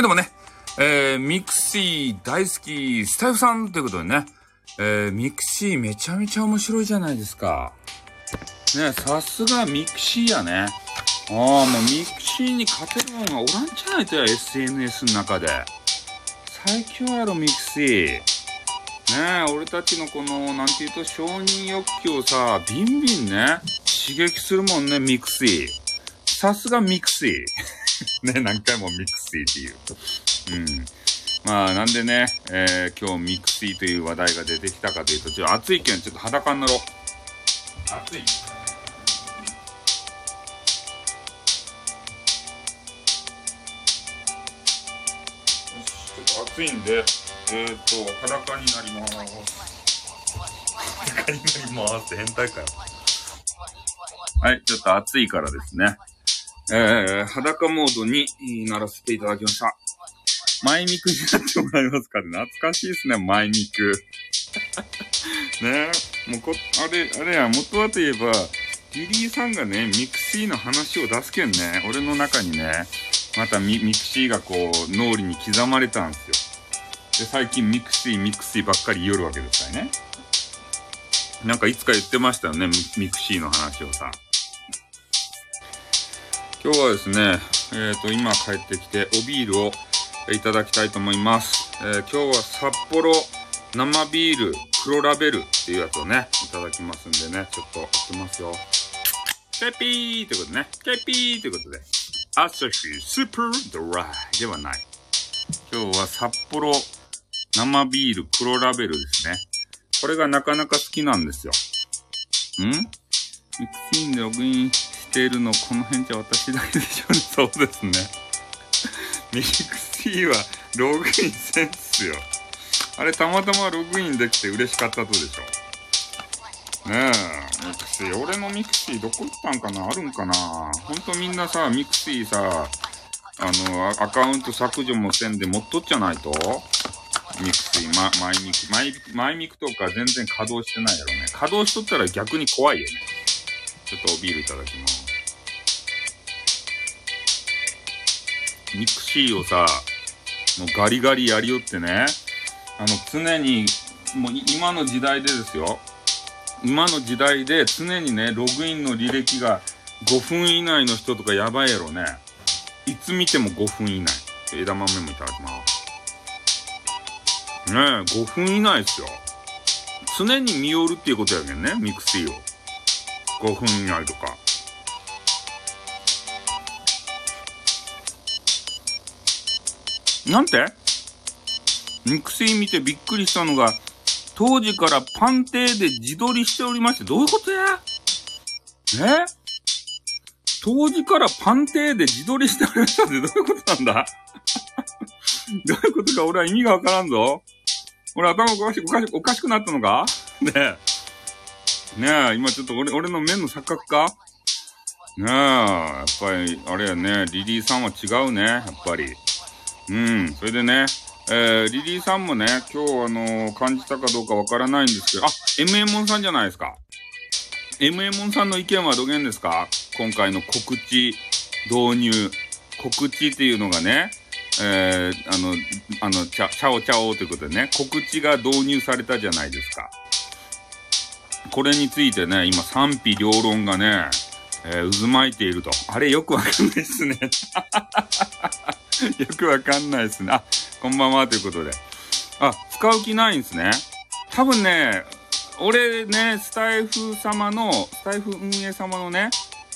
はい、どうもね、えー、ミクシー大好きスタイフさんということでね、えー、ミクシーめちゃめちゃ面白いじゃないですか。ね、さすがミクシーやね。ああ、もうミクシーに勝てるもんがおらんじゃないとや、SNS の中で。最強やろ、ミクシー。ねえ、俺たちのこの、なんて言うと、承認欲求をさ、ビンビンね、刺激するもんね、ミクシー。さすがミクシー。ね、何回もミクシーっていう。うん。まあ、なんでね、えー、今日ミクシーという話題が出てきたかというと、ちょっと暑いけん、ちょっと裸になろう。暑い？暑いんで、えっ、ー、と、裸になります。裸になります変態かよ。はい、ちょっと暑いからですね。えー、裸モードにならせていただきました。マイミクになってもらえますかね懐かしいですね、マイミク。ねもうこ、あれ、あれや、元はといえば、リリーさんがね、ミクシーの話を出すけんね、俺の中にね、またミミクシーがこう、脳裏に刻まれたんですよ。で、最近ミクシー、ミクシーばっかり言いよるわけですからね。なんかいつか言ってましたよね、ミクシーの話をさ。今日はですね、えっ、ー、と、今帰ってきて、おビールをいただきたいと思います。えー、今日は札幌生ビール黒ラベルっていうやつをね、いただきますんでね、ちょっと開けますよ。ケピーってことね。ケピーってことで。アサヒスーパードライではない。今日は札幌生ビール黒ラベルですね。これがなかなか好きなんですよ。ん？ミクシーにログインしているの、この辺じゃ私だけでしょうね。そうですね。ミクシーはログインせんっすよ。あれ、たまたまログインできて嬉しかったとでしょ。ねえ、ミクシー。俺のミクシーどこ行ったんかな？あるんかな？ほんとみんなさ、ミクシーさ、あの、アカウント削除もせんで持っとっちゃないと？ミクシー、ま、マイミク、マイ、マイミクとか全然稼働してないやろね。稼働しとったら逆に怖いよね。ちょっとビールいただきます。ミクシーをさ、もうガリガリやりよってね、あの、常に、もう今の時代でですよ。今の時代で常にね、ログインの履歴が5分以内の人とかやばいやろね。いつ見ても5分以内。枝豆もいただきます。ねえ、5分以内ですよ。常に見よるっていうことやけんね、ミクシーを。5分以内とか。なんて？ミクシー見てびっくりしたのが、当時からパンテーで自撮りしておりまして、どういうことや？え？当時からパンテーで自撮りしておりましたってどういうことなんだ？どういうことか俺は意味がわからんぞ。俺頭おかし、おかし、おかしくなったのか？ねえ。ねえ、今ちょっと俺、俺の面の錯覚か？ねえ、やっぱり、あれやね、リリーさんは違うね、やっぱり。うん。それでね、えー、リリーさんもね、今日あのー、感じたかどうかわからないんですけど、あ、MM モンさんじゃないですか。MM モンさんの意見はどげんですか？今回の告知導入。告知っていうのがね、えー、あの、あの、ちゃ、ちゃおちゃおということでね、告知が導入されたじゃないですか。これについてね、今賛否両論がね、えー、渦巻いていると。あれよくわかんないっすね。よくわかんないですね。あ、こんばんはということで。あ、使う気ないんですね。多分ね、俺ね、スタイフ様の、スタイフ運営様のね、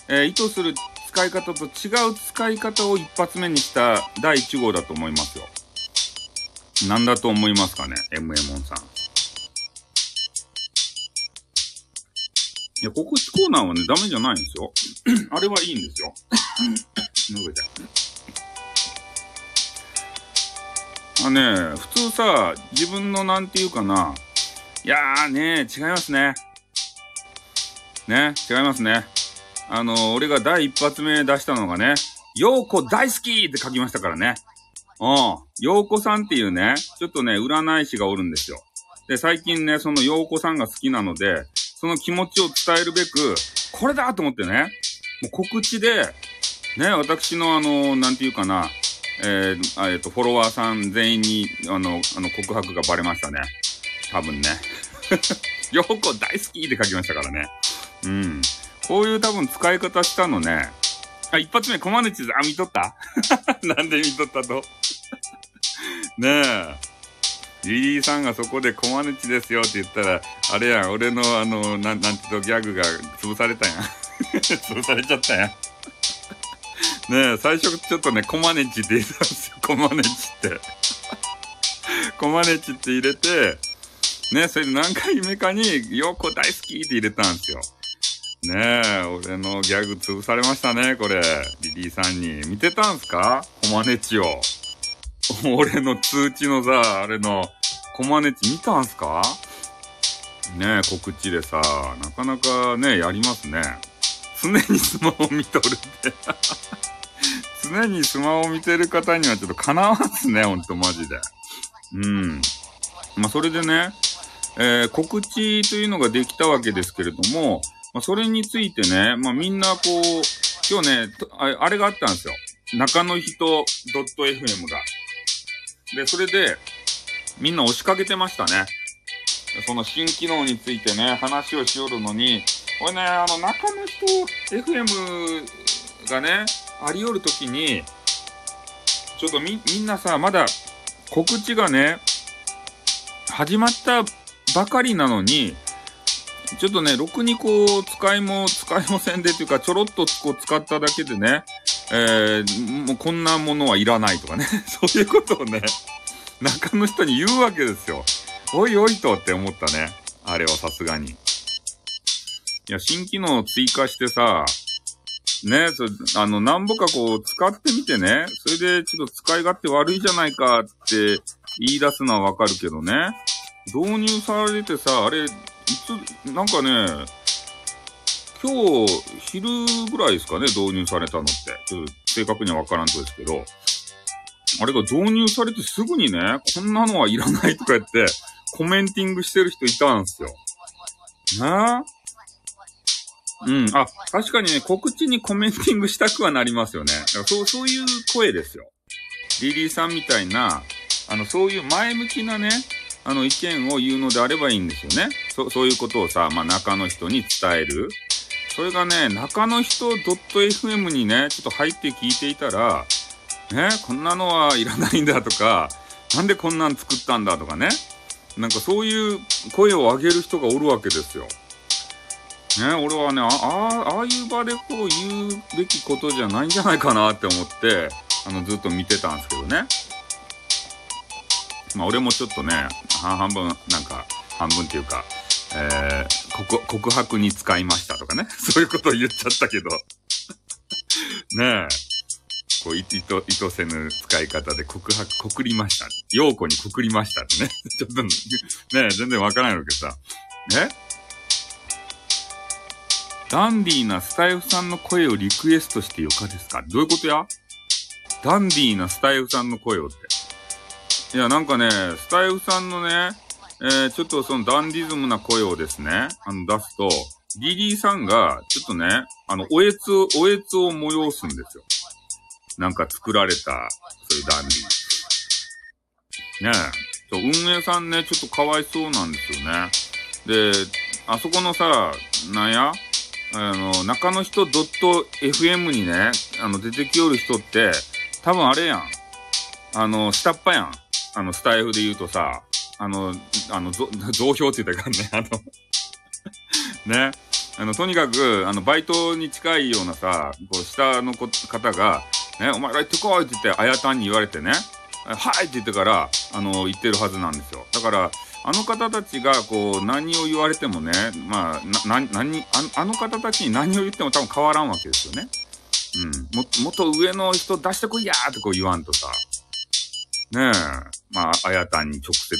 えー、意図する使い方と違う使い方を一発目にした第1号だと思いますよ。なんだと思いますかね、m m モンさん。いや、告知コーナーはね、ダメじゃないんですよ。あれはいいんですよ。脱げて。あね、普通さ、自分のなんていうかな、いやーね、違いますね。ね、違いますね。あの、俺が第一発目出したのがね、ようこ大好きって書きましたからね。うん。ようこさんっていうね、ちょっとね、占い師がおるんですよ。で、最近ね、そのようこさんが好きなので、その気持ちを伝えるべく、これだと思ってね、もう告知で、ね、私のあの、なんていうかな、えー、えっと、フォロワーさん全員に、あの、あの、告白がバレましたね。多分ね。ようこ大好きって書きましたからね。うん。こういう多分使い方したのね。あ、一発目、コマネチあ、見とった？なんで見とったと？ねえ。リリーさんがそこでコマネチですよって言ったら、あれやん、俺のあの、なん、なんてとギャグが潰されたやん。潰されちゃったやん。ねえ、最初ちょっとね、コマネチって言ったんですよ。コマネチって。コマネチって入れて、ね、それで何回目かに、ヨーコ大好きって入れたんですよ。ねえ、俺のギャグ潰されましたね、これ。リリーさんに。見てたんすか？コマネチを。俺の通知のさ、あれの、コマネチ見たんすか？ねえ、告知でさ、なかなかね、やりますね。常にスマホ見とるって 常にスマホ見てる方にはちょっとかなわんすね、ほんとマジで。うん。まあ、それでね、えー、告知というのができたわけですけれども、まあ、それについてね、まあ、みんなこう、今日ね、あれがあったんですよ。中の人 .fm が。で、それで、みんな押しかけてましたね。その新機能についてね、話をしよるのに、これね、あの、中の人 FM がね、ありよるときに、ちょっとみ、みんなさ、まだ告知がね、始まったばかりなのに、ちょっとね、ろくにこう、使いも、使いもせんでというか、ちょろっとこう使っただけでね、えー、もうこんなものはいらないとかね、そういうことをね、中の人に言うわけですよ。おいおいとって思ったね。あれはさすがに。いや、新機能を追加してさ、ね、そあの、なんぼかこう、使ってみてね、それでちょっと使い勝手悪いじゃないかって言い出すのはわかるけどね、導入されてさ、あれ、いつ、なんかね、今日、昼ぐらいですかね、導入されたのって。ちょっと正確にはわからんとですけど、あれが導入されてすぐにね、こんなのはいらないとか言って、コメンティングしてる人いたんすよ。ねうん。あ、確かにね、告知にコメンティングしたくはなりますよね。だからそう、そういう声ですよ。リリーさんみたいな、あの、そういう前向きなね、あの、意見を言うのであればいいんですよね。そ、そういうことをさ、まあ、中の人に伝える。それがね、中の人 .fm にね、ちょっと入って聞いていたら、ね、こんなのはいらないんだとか、なんでこんなん作ったんだとかね。なんかそういう声を上げる人がおるわけですよ。ね、俺はね、ああ、ああいう場でこう言うべきことじゃないんじゃないかなって思って、あの、ずっと見てたんですけどね。まあ、俺もちょっとね、半分、なんか、半分っていうか、えー、告白に使いましたとかね。そういうことを言っちゃったけど。ねえ。こう、いと、意図せぬ使い方で告白、告りました。陽子に告りましたってね。ちょっと、ねえ、全然わからないわけさ。ねダンディーなスタイフさんの声をリクエストしてよかですか？どういうことや？ダンディーなスタイフさんの声をって。いや、なんかね、スタイフさんのね、えー、ちょっとそのダンディズムな声をですね、あの出すと、リリーさんが、ちょっとね、あの、おえつ、おえつを催すんですよ。なんか作られた、そういうダンディ。ねえ。そう、運営さんね、ちょっとかわいそうなんですよね。で、あそこのさ、なんや？あの、中の人 .fm にね、あの、出てきよる人って、多分あれやん。あの、下っ端やん。あの、スタイフで言うとさ、あの、あの、増票って言ったらかんね、あの ね。あの、とにかく、あの、バイトに近いようなさ、こう、下の方が、ね、お前ら行ってこいって言って、あやたんに言われてね、はいって言ってから、あの、言ってるはずなんですよ。だから、あの方たちが、こう、何を言われてもね、まあ、な、な、何、あの方たちに何を言っても多分変わらんわけですよね。うん。も、もっと上の人出してこいやーってこう言わんとさ。ねえ、まあ、あやたんに直接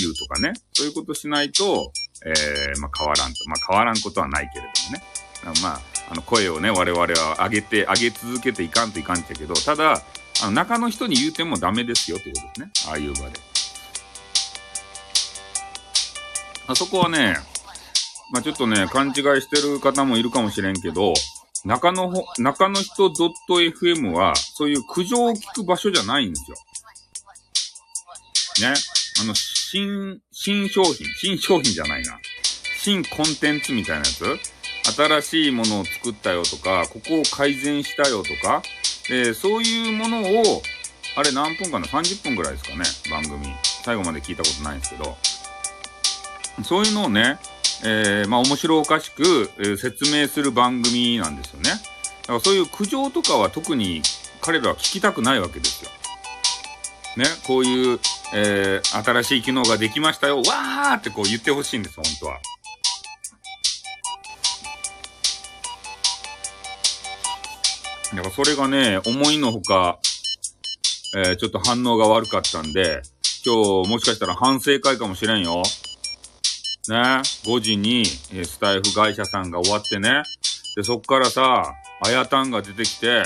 言うとかね、そういうことしないと、ええー、まあ変わらんと。まあ変わらんことはないけれどもね。まあ、あの、声をね、我々は上げて、上げ続けていかんといかんっちゃけど、ただ、あの、中の人に言うてもダメですよってことですね。ああいう場で。あそこはね、まあちょっとね、勘違いしてる方もいるかもしれんけど、中野ほ、中野人 .fm は、そういう苦情を聞く場所じゃないんですよ。ね。あの、新、新商品、新商品じゃないな。新コンテンツみたいなやつ？新しいものを作ったよとか、ここを改善したよとか、えそういうものを、あれ何分かな ?30 分ぐらいですかね、番組。最後まで聞いたことないんですけど。そういうのをね、えー、まあ面白おかしく、えー、説明する番組なんですよね。だからそういう苦情とかは特に彼らは聞きたくないわけですよ。ね、こういう、えー、新しい機能ができましたよ、わーってこう言ってほしいんです、本当は。だからそれがね、思いのほか、えー、ちょっと反応が悪かったんで、今日もしかしたら反省会かもしれんよ。ね、5時に、えスタイフ会社さんが終わってね、で、そっからさ、あやたんが出てきて、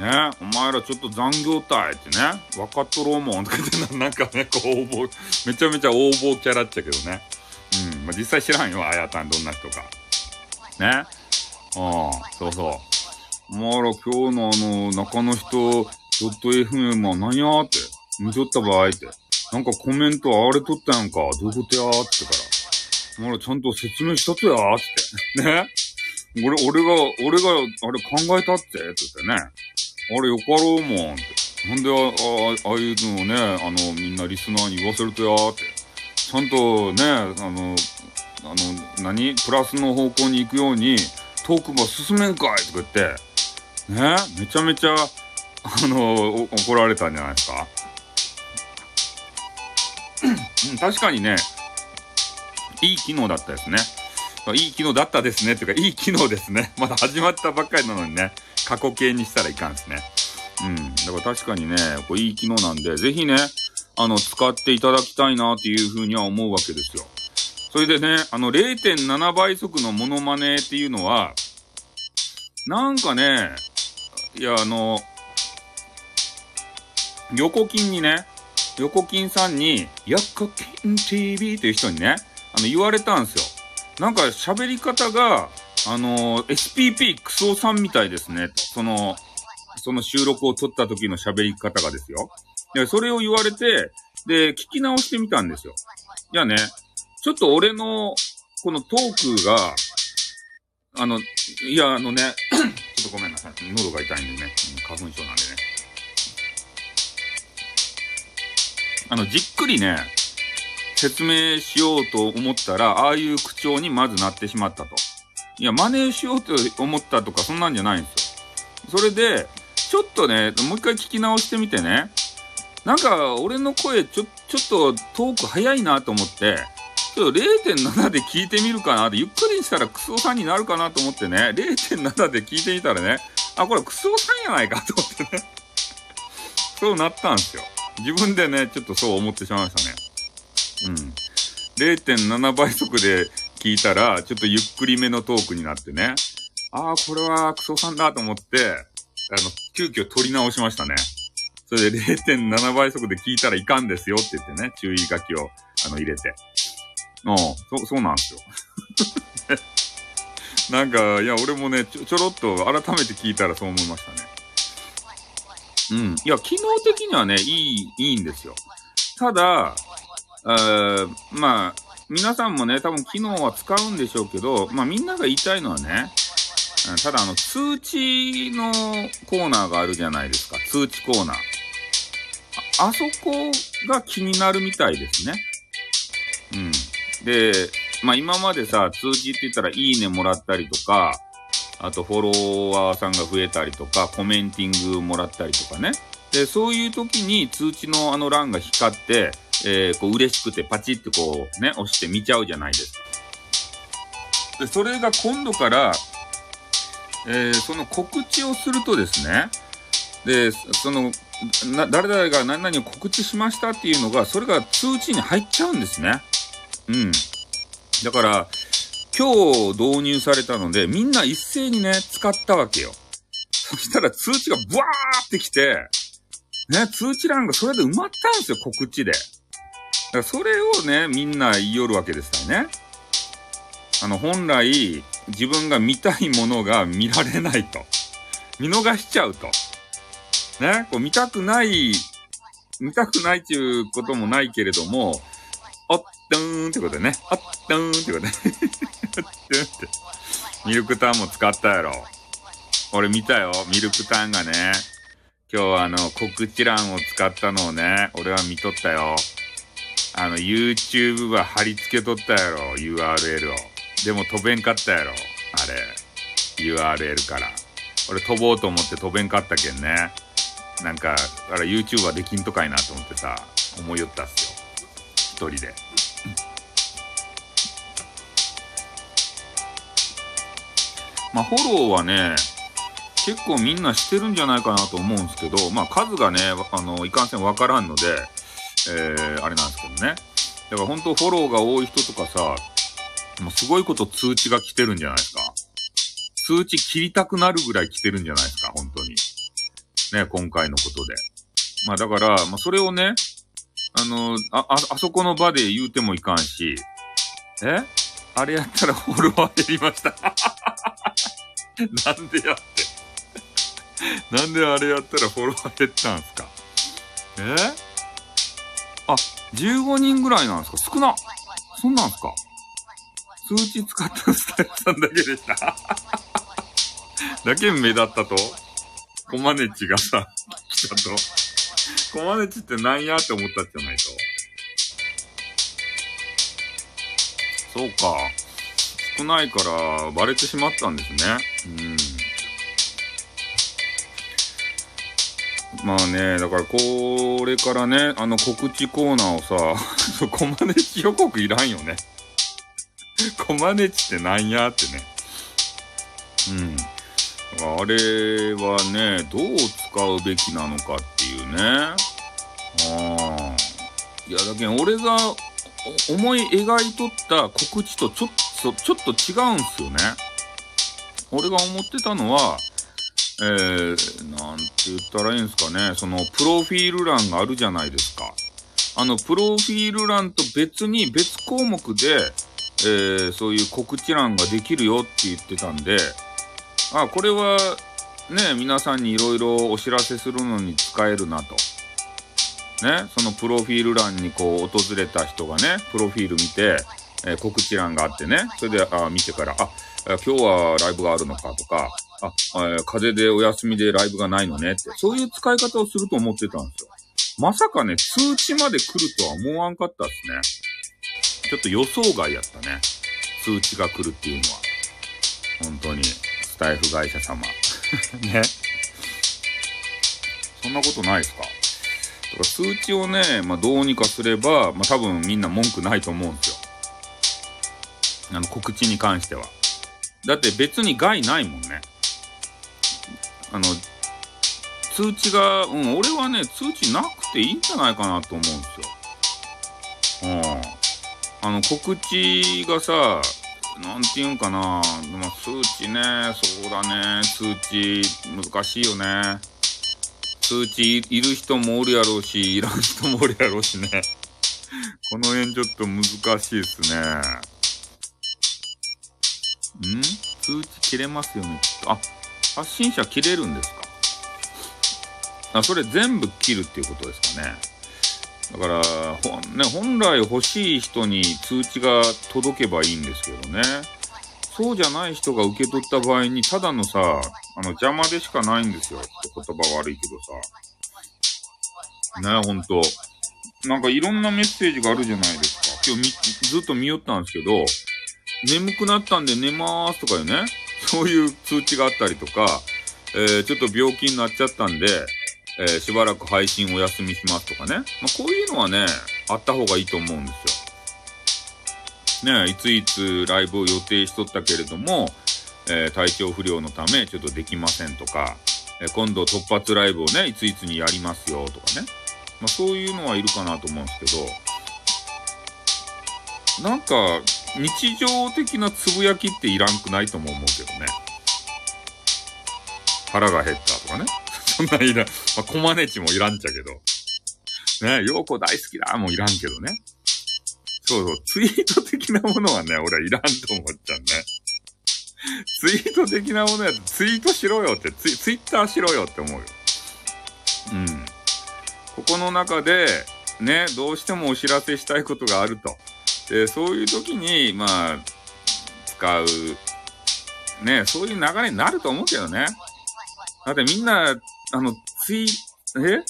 ね、お前らちょっと残業たいってね、分かっとろうもんとかって なんかね、こう応募、めちゃめちゃ応募キャラっちゃけどね。うん、まあ、実際知らんよ、あやたんどんな人か。ね。うん、そうそう。お前ら今日のあの、中の人、ドット FM は何やーって、見とった場合って。なんかコメントあれとったやんか、どういうことやーってから。ほら、ちゃんと説明したとやーって。ね。俺、俺が、俺が、あれ考えたって、って言ってね。あれよかろうもんって。なんであ、あ、あいうのをね、あの、みんなリスナーに言わせるとやーって。ちゃんとね、あの、あの、何？プラスの方向に行くように、トークば進めんかいとか言って、ね、めちゃめちゃ、あの、怒られたんじゃないですか？確かにね、いい機能だったですね。いい機能だったですね。っていうか、いい機能ですね。まだ始まったばっかりなのにね、過去形にしたらいかんですね。うん。だから確かにね、これいい機能なんで、ぜひね、あの、使っていただきたいなっていうふうには思うわけですよ。それでね、あの、0.7倍速のモノマネっていうのは、なんかね、いや、あの、横金にね、横金さんに、横金 TV っていう人にね、あの、言われたんですよ。なんか喋り方が、あの、SPP クソさんみたいですね。その、その収録を撮った時の喋り方がですよ。で、それを言われて、で、聞き直してみたんですよ。いやね、ちょっと俺の、このトークが、あの、いや、あのね、ちょっとごめんなさい。喉が痛いんでね、花粉症なんでね。あの、じっくりね、説明しようと思ったら、ああいう口調にまずなってしまったと。いや、真似しようと思ったとか、そんなんじゃないんですよ。それで、ちょっとね、もう一回聞き直してみてね。なんか、俺の声、ちょ、ちょっとトーク早いなと思って、ちょっと0.7で聞いてみるかなって、ゆっくりにしたらクソさんになるかなと思ってね、0.7で聞いてみたらね、あ、これクソさんやないかと思ってね。そうなったんですよ。自分でね、ちょっとそう思ってしまいましたね。うん。0.7倍速で聞いたら、ちょっとゆっくりめのトークになってね。ああ、これはクソさんだと思って、あの、急遽撮り直しましたね。それで0.7倍速で聞いたらいかんですよって言ってね、注意書きを、あの、入れて。うん、そ、そうなんですよ。なんか、いや、俺もねちょ、ちょろっと改めて聞いたらそう思いましたね。うん。いや、機能的にはね、いい、いいんですよ。ただ、まあ、皆さんもね、多分機能は使うんでしょうけど、まあみんなが言いたいのはね、ただあの、通知のコーナーがあるじゃないですか。通知コーナー。あそこが気になるみたいですね。うん。で、まあ今までさ、通知って言ったらいいねもらったりとか、あとフォロワーさんが増えたりとか、コメンティングもらったりとかね。で、そういう時に通知のあの欄が光って、えー、こう嬉しくてパチってこうね、押して見ちゃうじゃないですか。で、それが今度から、えー、その告知をするとですね、で、その、な、誰々が何々を告知しましたっていうのが、それが通知に入っちゃうんですね。うん。だから、今日導入されたので、みんな一斉にね、使ったわけよ。そしたら通知がブワーってきて、ね、通知欄がそれで埋まったんですよ、告知で。だからそれをね、みんな言いよるわけですよね。あの、本来、自分が見たいものが見られないと。見逃しちゃうと。ね、こう見たくない、見たくないっていうこともないけれども、おっとーんってことでね。おっとーんってことで。おっとーんって。ミルクタンも使ったやろ。俺見たよ。ミルクタンがね。今日あの、告知欄を使ったのをね、俺は見とったよ。あの、YouTube は貼り付けとったやろ。URL を。でも飛べんかったやろ。あれ。URL から。俺飛ぼうと思って飛べんかったけんね。なんか、あら YouTube はできんとかいなと思ってさ、思いよったっすよ。一人で。まあ、フォローはね、結構みんなしてるんじゃないかなと思うんですけど、まあ、数がね、あの、いかんせんわからんので、えー、あれなんですけどね。だから本当フォローが多い人とかさ、もうすごいこと通知が来てるんじゃないですか。通知切りたくなるぐらい来てるんじゃないですか、本当に。ね、今回のことで。まあだから、まあそれをね、あの、あ、あ、あそこの場で言うてもいかんし、え？あれやったらフォロワー減りました。なんでやって。なんであれやったらフォロワー減ったんすかえ？あ、15人ぐらいなんですか？少な。そんなんすか？通知使ったスタイルさんだけでした だけ目立ったと？コマネチがさ、来たと？コマネチってなんやって思ったじゃないと？そうか。少ないからバレてしまったんですね。うん。まあね、だからこれからね、あの告知コーナーをさ、コマネチ予告いらんよね。コマネチってなんやってね。うん。あれはね、どう使うべきなのかっていうね。ああ。いや、だけど俺が思い描いとった告知とちょっと、ちょっと違うんすよね。俺が思ってたのは、えー、なんて言ったらいいんですかね。その、プロフィール欄があるじゃないですか。あの、プロフィール欄と別に別項目で、えー、そういう告知欄ができるよって言ってたんで、あ、これは、ね、皆さんにいろいろお知らせするのに使えるなと。ね、そのプロフィール欄にこう訪れた人がね、プロフィール見て、えー、告知欄があってね、それで、あ、見てから、あ、今日はライブがあるのかとか、あ、えー、風邪でお休みでライブがないのねって、そういう使い方をすると思ってたんですよ。まさかね、通知まで来るとは思わんかったっすね。ちょっと予想外やったね。通知が来るっていうのは。本当に、スタイフ会社様。ね。そんなことないですか？だから数値をね、まあ、どうにかすれば、まあ、多分みんな文句ないと思うんですよ。あの、告知に関しては。だって別に害ないもんね。あの、通知が、うん、俺はね、通知なくていいんじゃないかなと思うんですよ。うん。あの、告知がさ、なんて言うんかな、まあ、数値ね、そうだね、通知、難しいよね。通知いる人もおるやろうし、いらん人もおるやろうしね。この辺ちょっと難しいっすね。ん？通知切れますよね、きっと。あ、発信者切れるんですか？あ、それ全部切るっていうことですかね。だから、ほね、本来欲しい人に通知が届けばいいんですけどね。そうじゃない人が受け取った場合に、ただのさ、あの、邪魔でしかないんですよって。言葉悪いけどさ。ね、ほんと。なんかいろんなメッセージがあるじゃないですか。今日ずっと見よったんですけど、眠くなったんで寝まーすとかいうね。そういう通知があったりとか、えー、ちょっと病気になっちゃったんで、えー、しばらく配信お休みしますとかね。まあ、こういうのはね、あった方がいいと思うんですよ。ねいついつライブを予定しとったけれども、えー、体調不良のためちょっとできませんとか、え今度突発ライブをね、いついつにやりますよとかね。まあ、そういうのはいるかなと思うんですけど、なんか、日常的なつぶやきっていらんくないとも思うけどね。腹が減ったとかね。そんないらん。まあ、コマネチもいらんちゃけど。ね、ヨーコ大好きだもいらんけどね。そうそう、ツイート的なものはね、俺はいらんと思っちゃうね。ツイート的なものやツイートしろよってツイ、ツイッターしろよって思うよ。うん。ここの中で、ね、どうしてもお知らせしたいことがあると。で、そういう時に、まあ、使う、ね、そういう流れになると思うけどね。だってみんな、あの、ツイ、え？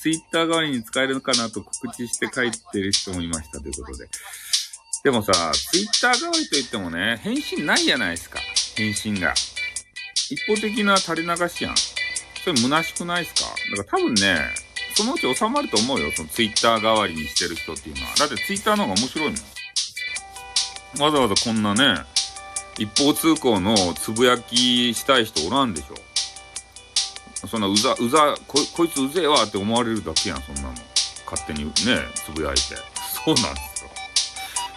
ツイッター代わりに使えるのかなと告知して書いてる人もいましたということで。でもさ、ツイッター代わりと言ってもね、返信ないじゃないですか。返信が。一方的な垂れ流しやん。それ虚しくないですか？だから多分ね、そのうち収まると思うよ。そのツイッター代わりにしてる人っていうのは。だってツイッターの方が面白いもん。わざわざこんなね、一方通行のつぶやきしたい人おらんでしょ。そんなうざ、うざ、ここいつうぜえわって思われるだけやん、そんなの。勝手にね、つぶやいて。そうなんですよ。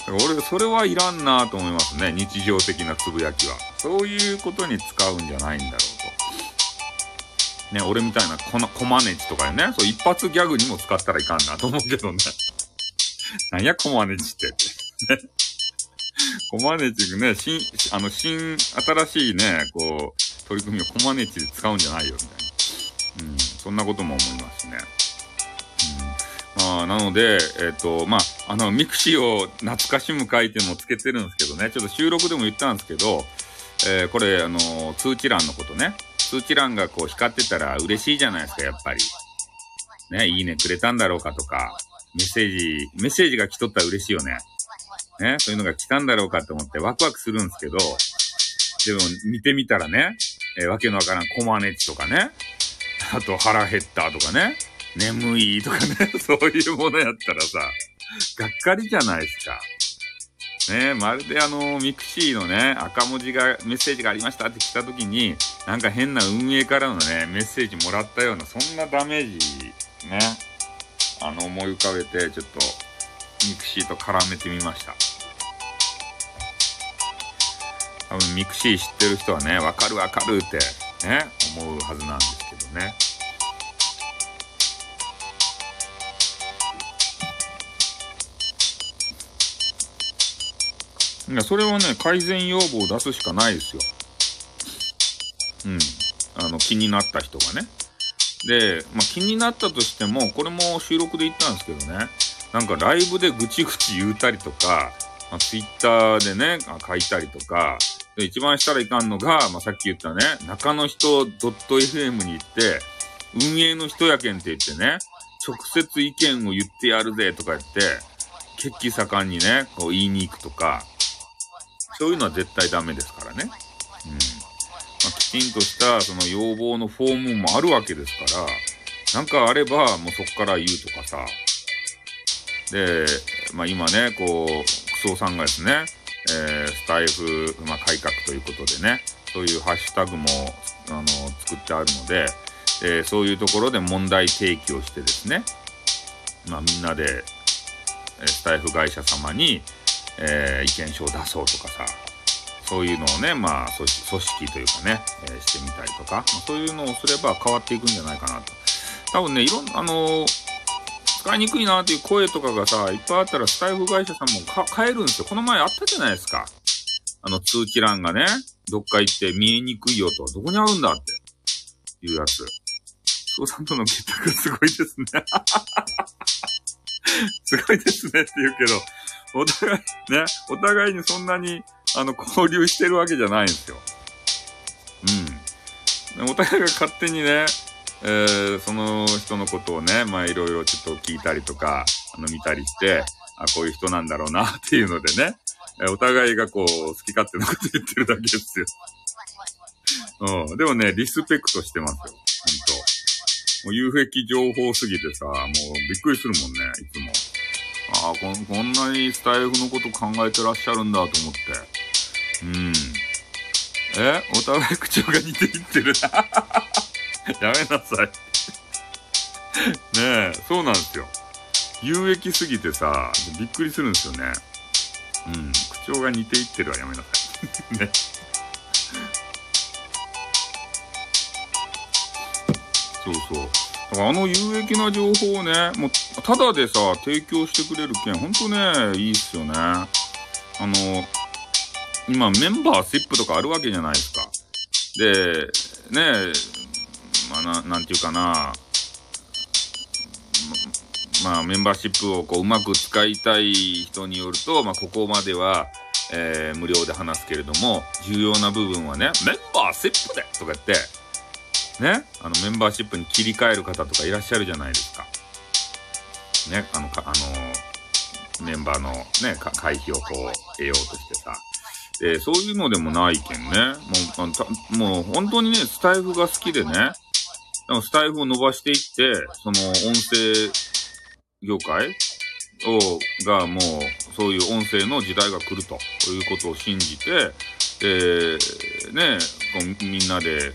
だから俺、それはいらんなと思いますね。日常的なつぶやきは。そういうことに使うんじゃないんだろう。ね、俺みたいなこの、コマネチとかね、そう一発ギャグにも使ったらいかんなと思うけどね。なんや、コマネチって。ね。コマネチね、新、あの、新、新しいね、こう、取り組みをコマネチで使うんじゃないよ、みたいな。うん、そんなことも思いますね。うん、まあ、なので、えっ、ー、と、まあ、あの、 mixiを懐かしむ会っていうのをつけてるんですけどね、ちょっと収録でも言ったんですけど、えー、これ、あの、通知欄のことね。通知欄がこう光ってたら嬉しいじゃないですか、やっぱり。ね、いいねくれたんだろうかとか、メッセージ、メッセージが来とったら嬉しいよね。ね、そういうのが来たんだろうかと思ってワクワクするんですけど、でも見てみたらね、えー、わけのわからんコマネチとかね、あと腹減ったとかね、眠いとかね、そういうものやったらさ、がっかりじゃないですか。ねまるであの、 mixiのね、赤文字が、メッセージがありましたって来た時に、なんか変な運営からのね、メッセージもらったような、そんなダメージ、ね、あの、思い浮かべて、ちょっと、 mixiと絡めてみました。多分、 mixi知ってる人はね、わかるわかるって、ね、思うはずなんですけどね。それはね、改善要望を出すしかないですよ。うん。あの、気になった人がね。で、まあ、気になったとしても、これも収録で言ったんですけどね、なんかライブでぐちぐち言うたりとか、まあ、ツイッターでね、書いたりとか、で、一番したらいかんのが、まあ、さっき言ったね、中の人 .fm に行って、運営の人やけんって言ってね、直接意見を言ってやるぜとか言って、決起盛んにね、こう言いに行くとか、そういうのは絶対ダメですからね。うん。まあ、きちんとしたその要望のフォームもあるわけですから、なんかあればもうそこから言うとかさ。で、まあ今ね、こう、クソさんがですね、えー、スタイフ、まあ、改革ということでね、そういうハッシュタグも、あの、作ってあるので、えー、そういうところで問題提起をしてですね、まあ、みんなで、えスタイフ会社様に、えー、意見書を出そうとかさ、そういうのをね、まあ、組織というかね、えー、してみたりとか、まあ、そういうのをすれば変わっていくんじゃないかなと。多分ね、いろんな、あのー使いにくいなっていう声とかがさ、いっぱいあったらスタイフ会社さんも変えるんですよ。この前あったじゃないですか。あの通知欄がね、どっか行って見えにくいよと。どこにあるんだっていうやつ。翔さんとの結託すごいですね。すごいですねって言うけど、お互い、ね、お互いにそんなに、あの、交流してるわけじゃないんですよ。うん。お互いが勝手にね、えー、その人のことをね、まあいろいろちょっと聞いたりとか、あの見たりして、あ、こういう人なんだろうなっていうのでね、えお互いがこう、好き勝手なこと言ってるだけですよ。うん。でもね、リスペクトしてますよ。ほんと。もう有益情報すぎてさ、もうびっくりするもんね、いつも。ああ、ここんなにスタイフのこと考えてらっしゃるんだと思って。うん。え？お互い口調が似ていってる。やめなさいねえ、そうなんですよ。有益すぎてさ、びっくりするんですよね。うん。口調が似ていってるはやめなさい。ね。そうそう。からあの有益な情報をね、もう、ただでさ、提供してくれる件、ほんとね、いいっすよね。あの、今メンバーシップとかあるわけじゃないですか。で、ねまあな、なんていうかな、まあ、メンバーシップをこううまく使いたい人によると、まあ、ここまでは、えー、無料で話すけれども、重要な部分はね、メンバーシップでとか言って、ね、あの、メンバーシップに切り替える方とかいらっしゃるじゃないですか。ね、あの、かあの、メンバーのね、会費をこう、得ようとしてさ。で、そういうのでもないけんね。もう、もう本当にね、スタイフが好きでね、でもスタイフを伸ばしていって、その音声業界を、がもう、そういう音声の時代が来るということを信じて、で、ね、こうみんなで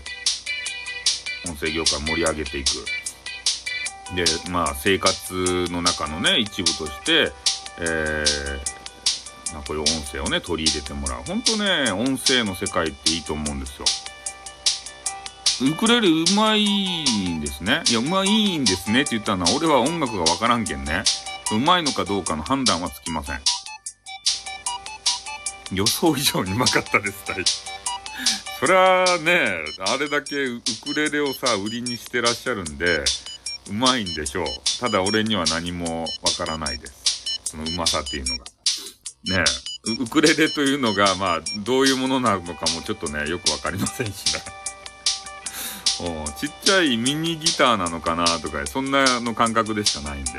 音声業界盛り上げていく。で、まあ、生活の中のね、一部として、えー、まあ、こういう音声をね、取り入れてもらう。ほんとね、音声の世界っていいと思うんですよ。ウクレレうまいんですね。いや、うまいんですねって言ったのは、俺は音楽がわからんけんね。うまいのかどうかの判断はつきません。予想以上にうまかったです、大そりゃあね、あれだけウクレレをさ、売りにしてらっしゃるんで、うまいんでしょう。ただ俺には何もわからないです。そのうまさっていうのが。ねウクレレというのが、まあ、どういうものなのかもちょっとね、よくわかりませんしね。おちっちゃいミニギターなのかなとか、そんなの感覚でしかないんで。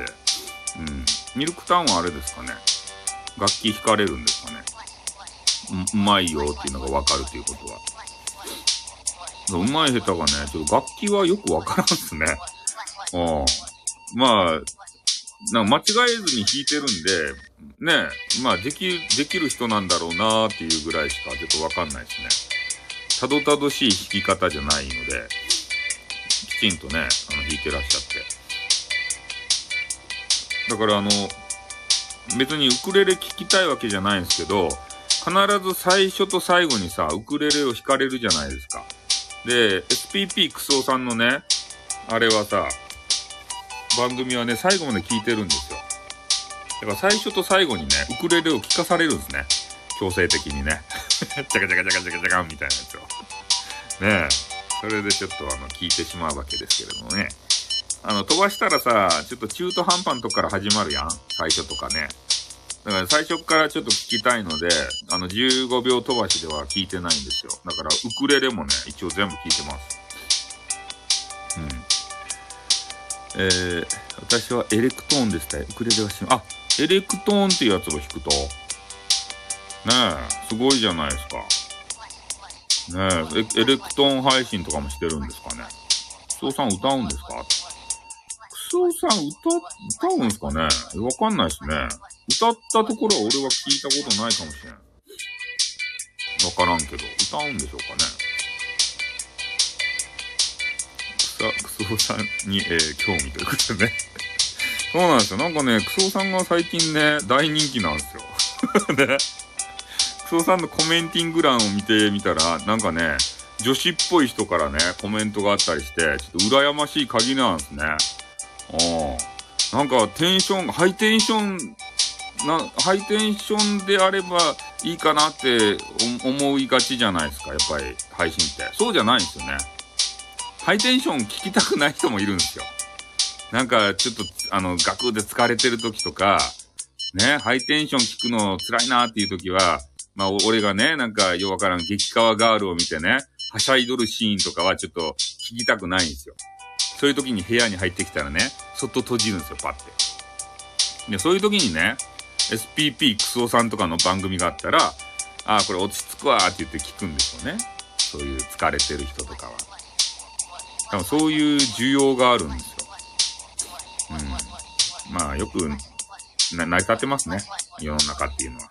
うん。ミルクタウンはあれですかね。楽器弾かれるんですかね。うまいよっていうのがわかるということは。うまい下手がね、ちょっと楽器はよくわからんっすね。うん。まあ、な間違えずに弾いてるんで、ね、まあでき、できる人なんだろうなーっていうぐらいしかちょっとわかんないですね。たどたどしい弾き方じゃないので、きちんとね、あの弾いてらっしゃって。だからあの、別にウクレレ聴きたいわけじゃないんですけど、必ず最初と最後にさ、ウクレレを弾かれるじゃないですか。で、SPP クソさんのね、あれはさ、番組はね、最後まで聞いてるんですよ。だから最初と最後にね、ウクレレを聴かされるんですね。強制的にね。チャカチャカチャカチャカチャカみたいなやつを。ねえ。それでちょっとあの、聞いてしまうわけですけれどもね。あの、飛ばしたらさ、ちょっと中途半端のとこから始まるやん最初とかね。だから最初からちょっと聞きたいので、あの、15秒飛ばしでは聞いてないんですよ。だから、ウクレレもね、一応全部聞いてます。うん。えー、私はエレクトーンですね。ウクレレはし、あ、エレクトーンっていうやつを弾くと、ねえ、すごいじゃないですか。ねえ、エレクトーン配信とかもしてるんですかね。クソさん歌うんですか？クソさん歌、歌うんすかね？わかんないですね。歌ったところは俺は聞いたことないかもしれん。わからんけど、歌うんでしょうかね？クソさんに、えー、興味ということでね。そうなんですよ。なんかね、クソさんが最近ね、大人気なんですよ。ね。クソさんのコメンティング欄を見てみたら、なんかね、女子っぽい人からね、コメントがあったりして、ちょっと羨ましい限りなんですね。うん。なんかテンション、ハイテンションな、ハイテンションであればいいかなって思いがちじゃないですか、やっぱり配信って。そうじゃないんですよね。ハイテンション聞きたくない人もいるんですよ。なんか、ちょっと、あの、学で疲れてる時とか、ね、ハイテンション聞くの辛いなっていう時は、まあ、俺がね、なんか、ようわからん激川ガールを見てね、はしゃいどるシーンとかはちょっと聞きたくないんですよ。そういう時に部屋に入ってきたらね、そっと閉じるんですよ、パッて。で、そういう時にね、SPP クソさんとかの番組があったら、ああ、これ落ち着くわって言って聞くんですよね。そういう疲れてる人とかは。多分そういう需要があるんですよ。うん。まあ、よく、成り立ってますね。世の中っていうのは。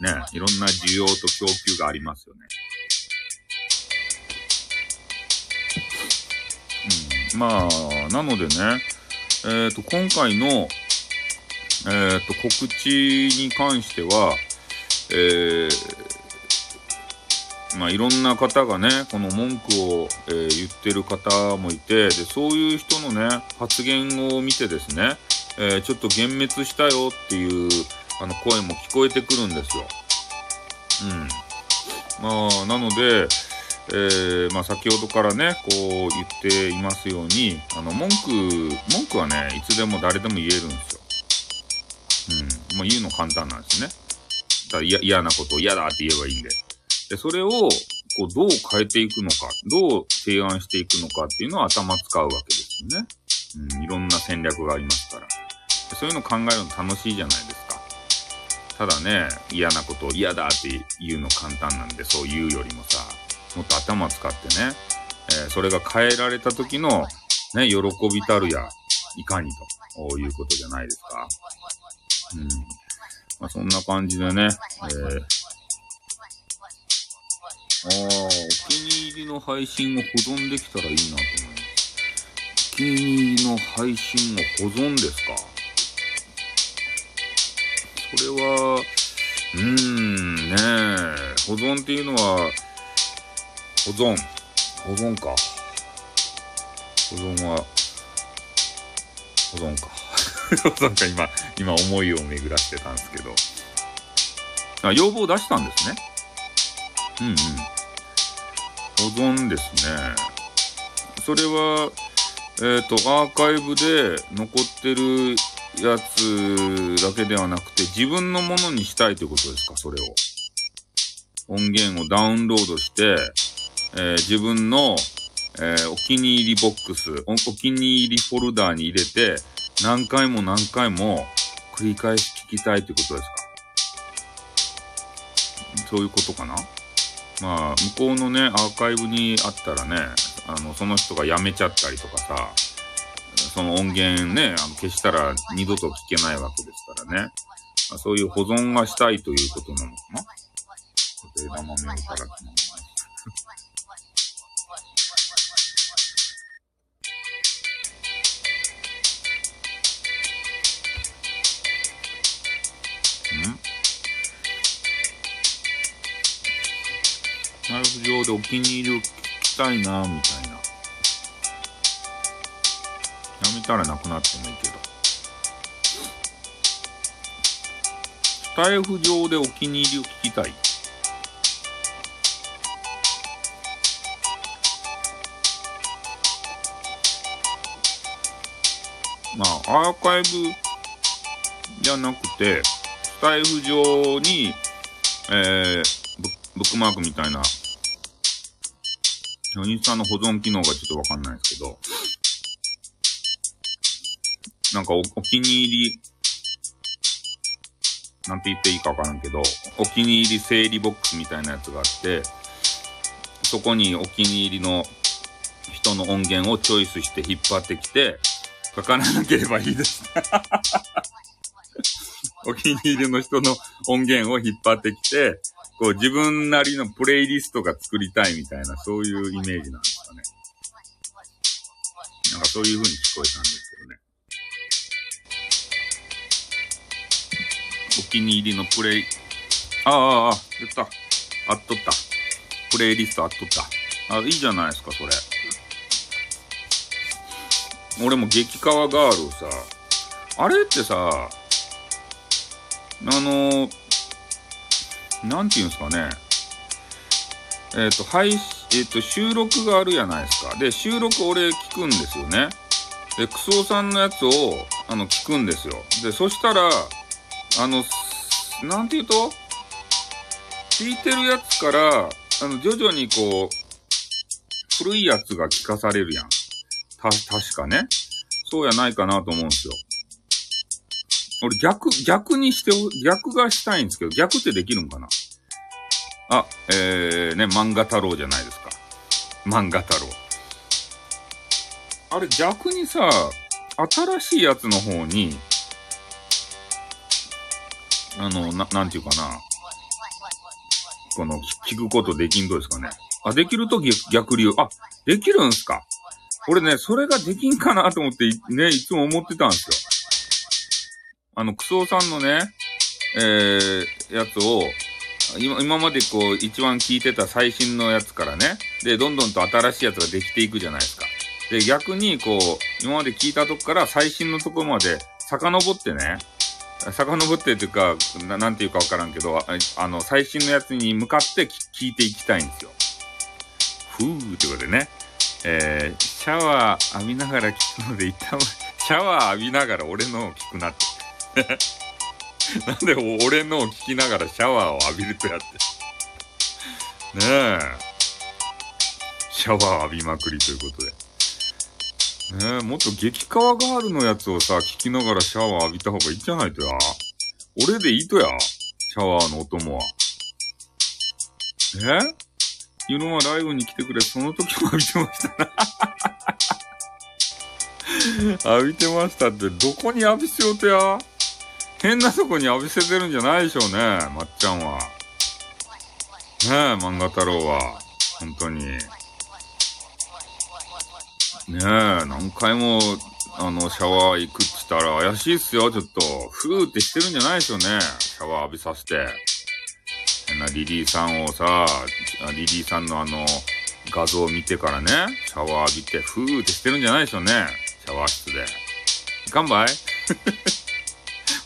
ね、いろんな需要と供給がありますよね。うん。まあ、なのでね、えっ、ー、と、今回の、えっ、ー、と、告知に関しては、えー、まあ、いろんな方がね、この文句を、えー、言ってる方もいて、で、そういう人のね、発言を見てですね、えー、ちょっと幻滅したよっていう、あの、声も聞こえてくるんですよ。うん。まあ、なので、えー、まあ、先ほどからね、こう言っていますように、あの、文句、文句はね、いつでも誰でも言えるんですよ。うん。もう言うの簡単なんですね。だ嫌なことを嫌だって言えばいいんで。で、それを、こう、どう変えていくのか、どう提案していくのかっていうのは頭使うわけですよね。うん、いろんな戦略がありますから。そういうの考えるの楽しいじゃないですか。ただね、嫌なことを嫌だって言うの簡単なんで、そう言うよりもさ、もっと頭使ってね、えー、それが変えられた時の、ね、喜びたるや、いかにということじゃないですか。うん。まあ、そんな感じでね、えー、ああ、お気に入りの配信を保存できたらいいなと思います。お気に入りの配信を保存ですかそれは、うーん、ね保存っていうのは、保存。保存か。保存は、保存か。保存か、今、今思いを巡らしてたんですけど。あ、要望出したんですね。うんうん。保存ですね。それは、えっ、ー、と、アーカイブで残ってるやつだけではなくて、自分のものにしたいということですか、それを。音源をダウンロードして、えー、自分の、えー、お気に入りボックスお、お気に入りフォルダーに入れて、何回も何回も繰り返し聞きたいってことですか？そういうことかな？まあ、向こうのね、アーカイブにあったらね、あの、その人が辞めちゃったりとかさ、その音源ね、あの消したら二度と聞けないわけですからね。まあ、そういう保存がしたいということなのかな？枝豆をいただきまライフ上でお気に入りを聞きたいな、みたいな。やめたらなくなってもいいけど。スタイフ上でお気に入りを聞きたい。まあ、アーカイブじゃなくて、スタイフ上に、えー、ブックマークみたいなインスタの保存機能がちょっとわかんないですけど、なんかおお気に入り、なんて言っていいかわからんけど、お気に入り整理ボックスみたいなやつがあって、そこにお気に入りの人の音源をチョイスして引っ張ってきて、かからなければいいです。お気に入りの人の音源を引っ張ってきて、こう自分なりのプレイリストが作りたいみたいな、そういうイメージなんですかね。なんかそういう風に聞こえたんですけどね。お気に入りのプレイ、ああ、ああ、言った。あっとった。プレイリストあっとった。あ、いいじゃないですか、それ。俺も激川ガールをさ、あれってさ、あのーなんていうんですかね。えっ、ー、と、配信、えっ、ー、と、収録があるやないですか。で、収録俺聞くんですよね。で、クソさんのやつを、あの、聞くんですよ。で、そしたら、あの、なんて言うと、聞いてるやつから、あの、徐々にこう、古いやつが聞かされるやん。た、確かね。そうやないかなと思うんですよ。俺逆、逆にして、逆がしたいんですけど、逆ってできるんかな？あ、えー、ね、漫画太郎じゃないですか。漫画太郎。あれ逆にさ、新しいやつの方に、あの、な、なんていうかな。この、聞くことできんどですかね。あ、できると逆流。あ、できるんすか俺ね、それができんかなと思って、ね、いつも思ってたんですよ。あの、クソさんのね、えー、やつを、今今までこう一番聞いてた最新のやつからね、で、どんどんと新しいやつができていくじゃないですか。で、逆にこう、今まで聞いたとこから最新のとこまで遡ってね、遡ってっていうか、ななんていうかわからんけど、ああの、最新のやつに向かって聞いていきたいんですよ。ふーってことでね。えー、シャワー浴びながら聞くので、一旦、シャワー浴びながら俺のを聞くなって。なんで俺のを聞きながらシャワーを浴びるとやって。ねえ。シャワー浴びまくりということで。ねえ、もっと激川ガールのやつをさ、聞きながらシャワー浴びた方がいいんじゃないとや。俺でいいとや。シャワーのお供は。え？昼間ライブに来てくれ、その時も浴びてましたな 浴びてましたって、どこに浴びせようとや？変なとこに浴びせてるんじゃないでしょうね、まっちゃんは。ねえ、漫画太郎は。本当に。ねえ、何回も、あの、シャワー行くって言ったら怪しいっすよ、ちょっと。ふーってしてるんじゃないでしょうね。シャワー浴びさせて。なリリーさんをさ、リリーさんのあの、画像を見てからね、シャワー浴びて、ふーってしてるんじゃないでしょうね。シャワー室で。いかんばい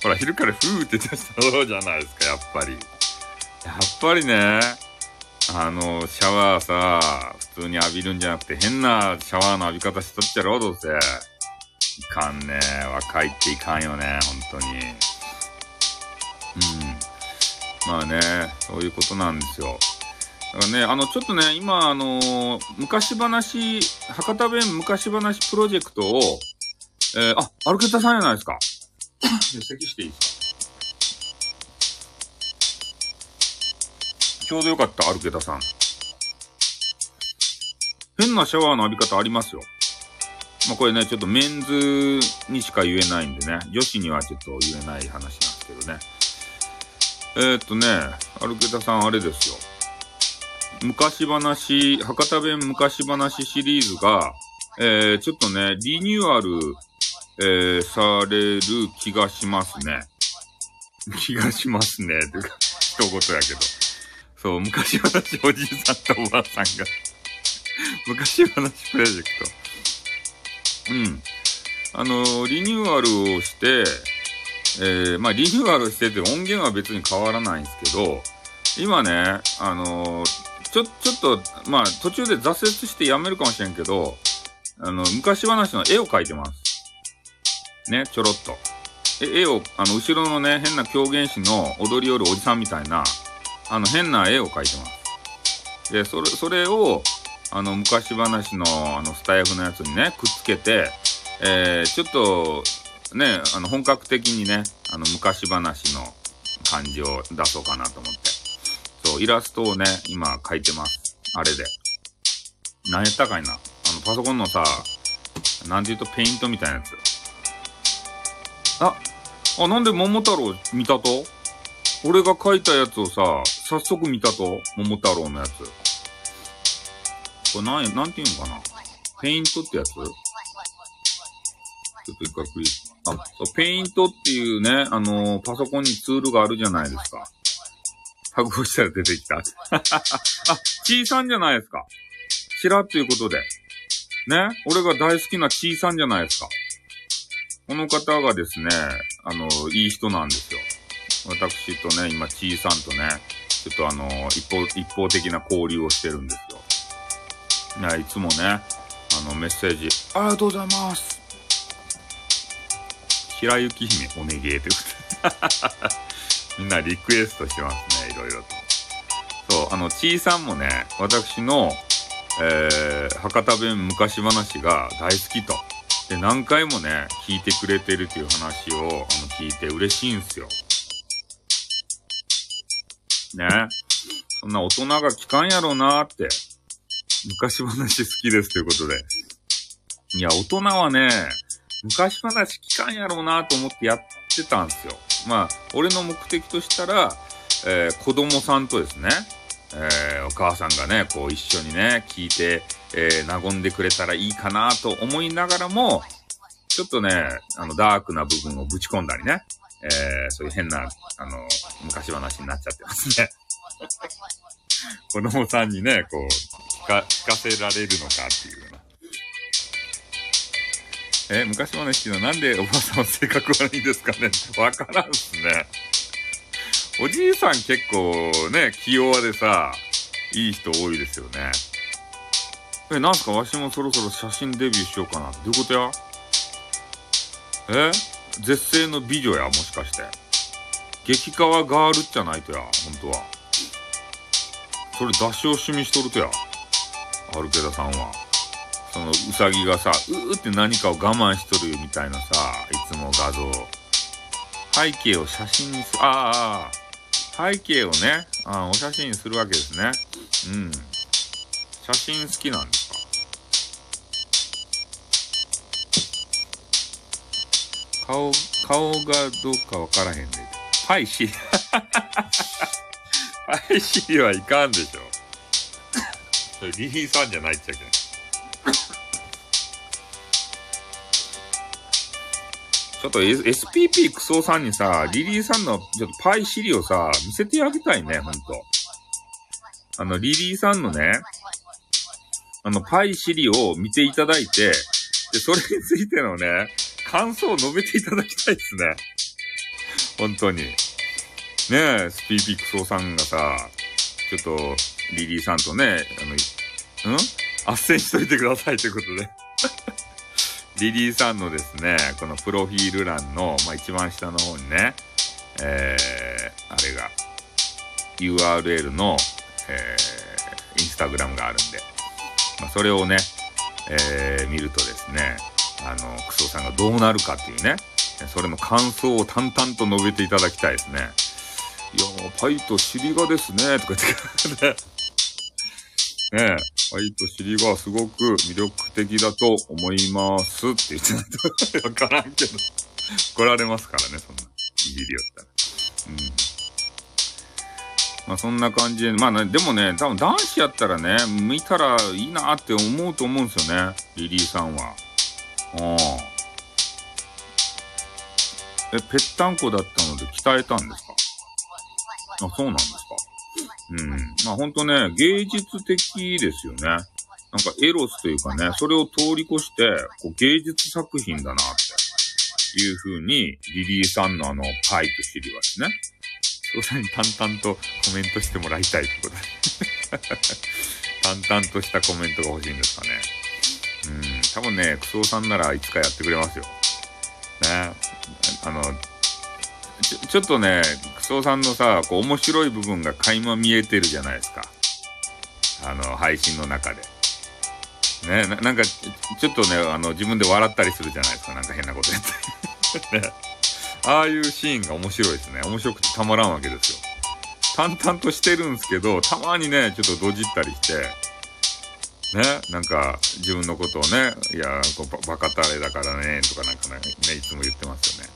ほら、昼からふーって言ってたそうじゃないですか、やっぱり。やっぱりね、あの、シャワーさ、普通に浴びるんじゃなくて、変なシャワーの浴び方しとっちゃろ、どうせ。いかんね。若いっていかんよね、本当に。うん。まあね、そういうことなんですよ。だからね、あの、ちょっとね、今、あのー、昔話、博多弁昔話プロジェクトを、えー、あ、アルケタさんじゃないですか。咳していいですかちょうどよかった、アルケタさん。変なシャワーの浴び方ありますよ。まあ、これね、ちょっとメンズにしか言えないんでね、女子にはちょっと言えない話なんですけどね。えー、っとね、アルケタさんあれですよ。昔話、博多弁昔話シリーズが、えー、ちょっとね、リニューアルえー、される気がしますね。気がしますね。というか、一言やけど。そう、昔話おじいさんとおばあさんが昔話プロジェクト。うん。あの、リニューアルをして、えー、まあ、リニューアルしてて音源は別に変わらないんですけど、今ね、あのちょ、ちょっと、まあ、途中で挫折してやめるかもしれんけど、あの、昔話の絵を描いてます。ね、ちょろっと。え絵を、あの、後ろのね、変な狂言師の踊り寄るおじさんみたいな、あの、変な絵を描いてます。で、それ、それを、あの、昔話の、あの、スタイフのやつにね、くっつけて、えー、ちょっと、ね、あの、本格的にね、あの、昔話の感じを出そうかなと思って。そう、イラストをね、今描いてます。あれで。何やったかいな。あの、パソコンのさ、なんて言うとペイントみたいなやつ。あ、あ、なんで桃太郎見たと？俺が書いたやつをさ、早速見たと？桃太郎のやつ。これなん、なんて言うのかな？ペイントってやつ？ちょっと一回クリック。あ、そう、ペイントっていうね、あのー、パソコンにツールがあるじゃないですか。発行したら出てきた。あ、ちいさんじゃないですか。しらっていうことで。ね？俺が大好きなちいさんじゃないですか。この方がですね、あの、いい人なんですよ。私とね、今、ちいさんとね、ちょっとあの、一方、一方的な交流をしてるんですよ。ね、いつもね、あの、メッセージ、ありがとうございます平雪姫お願いということで。みんなリクエストしてますね、いろいろと。そう、あの、ちいさんもね、私の、えー、博多弁昔話が大好きと。で、何回もね、聞いてくれてるっていう話を、あの、聞いて嬉しいんすよ。ね。そんな大人が聞かんやろうなーって。昔話好きですということで。いや、大人はね、昔話聞かんやろうなと思ってやってたんですよ。まあ、俺の目的としたら、えー、子供さんとですね、えー、お母さんがね、こう一緒にね、聞いて、えー、和んでくれたらいいかなと思いながらも、ちょっとね、あの、ダークな部分をぶち込んだりね、えー、そういう変な、あの、昔話になっちゃってますね。子供さんにね、こう、聞か、聞かせられるのかっていうような。え、昔話っていうのはなんでおばさんは性格悪いんですかね？わからんっすね。おじいさん結構ね、器用でさ、いい人多いですよね。え、なんすかわしもそろそろ写真デビューしようかな。どういうことや？え？絶世の美女や、もしかして。激川ガールじゃないとや、本当は。それ出し惜しみしとるとや。アルケダさんは。その、うさぎがさ、うーって何かを我慢しとるみたいなさ、いつも画像。背景を写真にする、ああ、背景をね、あお写真にするわけですね。うん。写真好きなんですか？顔、顔がどうかわからへんで。パイシリ。パイシリはいかんでしょ。それリリーさんじゃないっちゃけ。ちょっと SPP クソさんにさ、リリーさんのちょっとパイシリをさ、見せてあげたいね、ほんと。あの、リリーさんのね、あの、パイシリを見ていただいて、で、それについてのね、感想を述べていただきたいですね。本当に。ねえ、SPP クソーさんがさ、ちょっと、リリーさんとね、あの、ん？斡旋しといてくださいということで リリーさんのですね、このプロフィール欄の、まあ、一番下の方にね、えー、あれが、URL の、えー、インスタグラムがあるんで、まあ、それをね、えー、見るとですね、あの、クソさんがどうなるかっていうね、それの感想を淡々と述べていただきたいですね。いやパイと尻がですね、とか言って ねえ、ファイト尻がすごく魅力的だと思いますって言ってないとわからんけど怒られますからね、そんな。いじりよったら。うん。まあそんな感じで、まあね、でもね、多分男子やったらね、見たらいいなって思うと思うんですよね、リリーさんは。うん。え、ぺったんこだったので鍛えたんですか？あ、そうなんですかうん。まあほんとね、芸術的ですよね。なんかエロスというかね、それを通り越して、こう芸術作品だなっていう風に、リリーさんのあの、パイと知りはですね。それに淡々とコメントしてもらいたいってことで。淡々としたコメントが欲しいんですかね。うん。多分ね、クソさんならいつかやってくれますよ。ね。あの、ちょちょっとね、クソさんのさ、こう面白い部分が垣間見えてるじゃないですか。あの、配信の中で。ね、ななんか、ちょっとね、あの、自分で笑ったりするじゃないですか。なんか変なことやって。ああいうシーンが面白いですね。面白くてたまらんわけですよ。淡々としてるんですけど、たまにね、ちょっとドジったりして、ね、なんか、自分のことをね、いや、こうバカタレだからね、とかなんかね、いつも言ってますよね。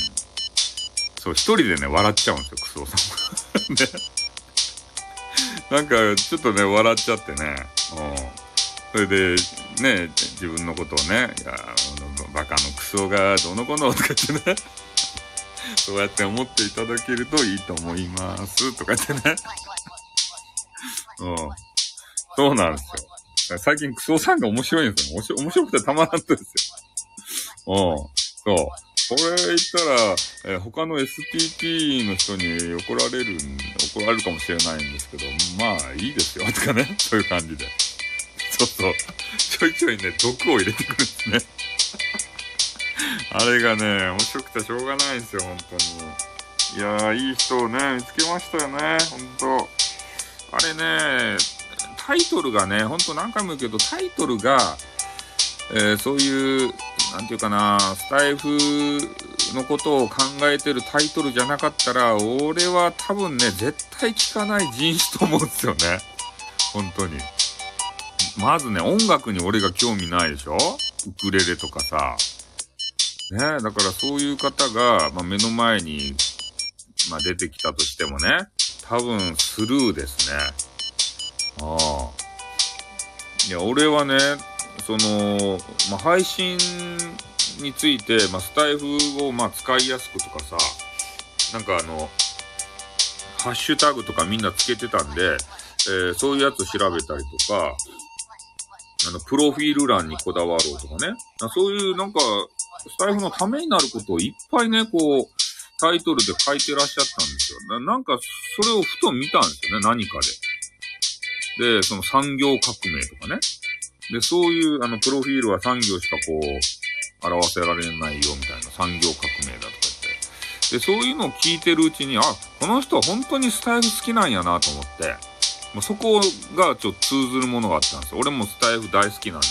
うんそう、一人でね、笑っちゃうんですよ、クソさん。ね。なんか、ちょっとね、笑っちゃってね。うん。それで、ね、自分のことをね、いや、バカのクソがどのこうのとか言ってね。そうやって思っていただけるといいと思います。とか言ってね。うん。そうなんですよ。最近クソさんが面白いんですよ。面白面白くてたまらんとですよ。うん。そう。これ言ったら、えー、他の SPP の人に怒られる、怒られるかもしれないんですけど、まあいいですよ、とかね、そういう感じで。ちょっと、ちょいちょいね、毒を入れてくるんですね。あれがね、面白くてしょうがないんですよ、本当に。いやー、いい人をね、見つけましたよね、本当あれね、タイトルがね、ほんと何回も言うけど、タイトルが、えー、そういうなんていうかな、スタイフのことを考えてるタイトルじゃなかったら、俺は多分ね、絶対聞かない人種と思うんですよね。本当に。まずね、音楽に俺が興味ないでしょ？ウクレレとかさ。ねだからそういう方が、まあ、目の前に、まあ、出てきたとしてもね、多分スルーですね。ああ。いや、俺はね、その、まあ、配信について、まあ、スタイフを、まあ、使いやすくとかさ、なんかあの、ハッシュタグとかみんなつけてたんで、えー、そういうやつ調べたりとか、あの、プロフィール欄にこだわろうとかね。そういうなんか、スタイフのためになることをいっぱいね、こう、タイトルで書いてらっしゃったんですよ。なんか、それをふと見たんですよね、何かで。で、その産業革命とかね。で、そういう、あの、プロフィールは産業しかこう、表せられないよ、みたいな産業革命だとか言って。で、そういうのを聞いてるうちに、あ、この人は本当にスタイル好きなんやなと思って、もうそこがちょっと通ずるものがあったんですよ。俺もスタイフ大好きなんで、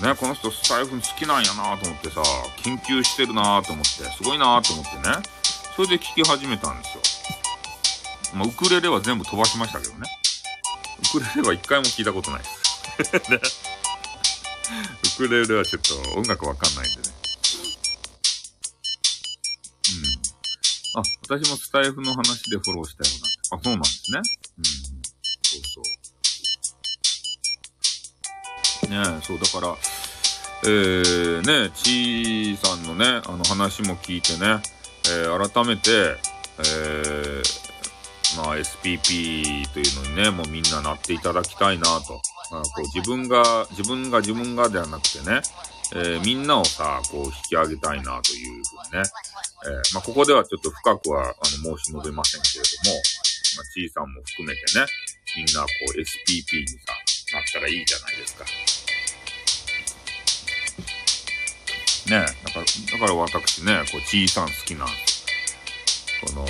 ね、この人スタイフ好きなんやなと思ってさ、研究してるなと思って、すごいなと思ってね、それで聞き始めたんですよ。まあ、ウクレレは全部飛ばしましたけどね。ウクレレは一回も聞いたことないです。ウクレレはちょっと音楽わかんないんでね。うん。あ、私もスタイフの話でフォローしたような。あ、そうなんですね。うん。ね、そう、だから、えー、ね、ちーさんのね、あの話も聞いてね、えー、改めて、えー、まあ SPP というのにね、もうみんななっていただきたいなと。まあ、こう自分が、自分が自分がではなくてね、えー、みんなをさ、こう引き上げたいなというふうにね、えー、まあここではちょっと深くはあの申し述べませんけれども、まあ、ちーさんも含めてね、みんなこう SPP にさ、なったらいいじゃないですか。ねだから、だから私ね、こう、ちーさん好きなんです。この、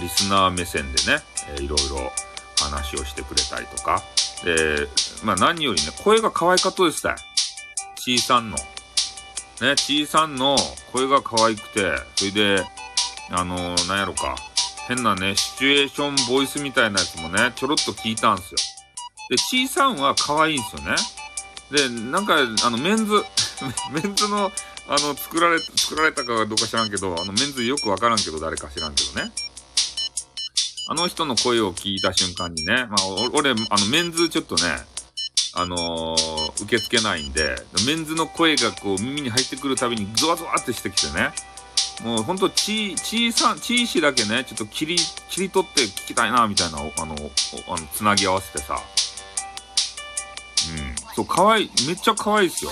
リスナー目線でね、えー、いろいろ話をしてくれたりとか。で、まあ何よりね、声が可愛かったですたちーさんの。ね、ちーさんの声が可愛くて、それで、あのー、なんやろか、変なね、シチュエーションボイスみたいなやつもね、ちょろっと聞いたんすよ。で、ちーさんは可愛いんですよね。で、なんか、あの、メンズ、メンズの、あの、作られ、作られたかどうか知らんけど、あの、メンズよくわからんけど、誰か知らんけどね。あの人の声を聞いた瞬間にね、まあ、俺、あの、メンズちょっとね、あのー、受け付けないんで、メンズの声がこう耳に入ってくるたびにゾワゾワってしてきてね、もうほんと、ち、ちいさん、ちいしだけね、ちょっと切り、切り取って聞きたいな、みたいな、あの、あの、つなぎ合わせてさ。うん。そう、かわい、めっちゃ可愛いっすよ。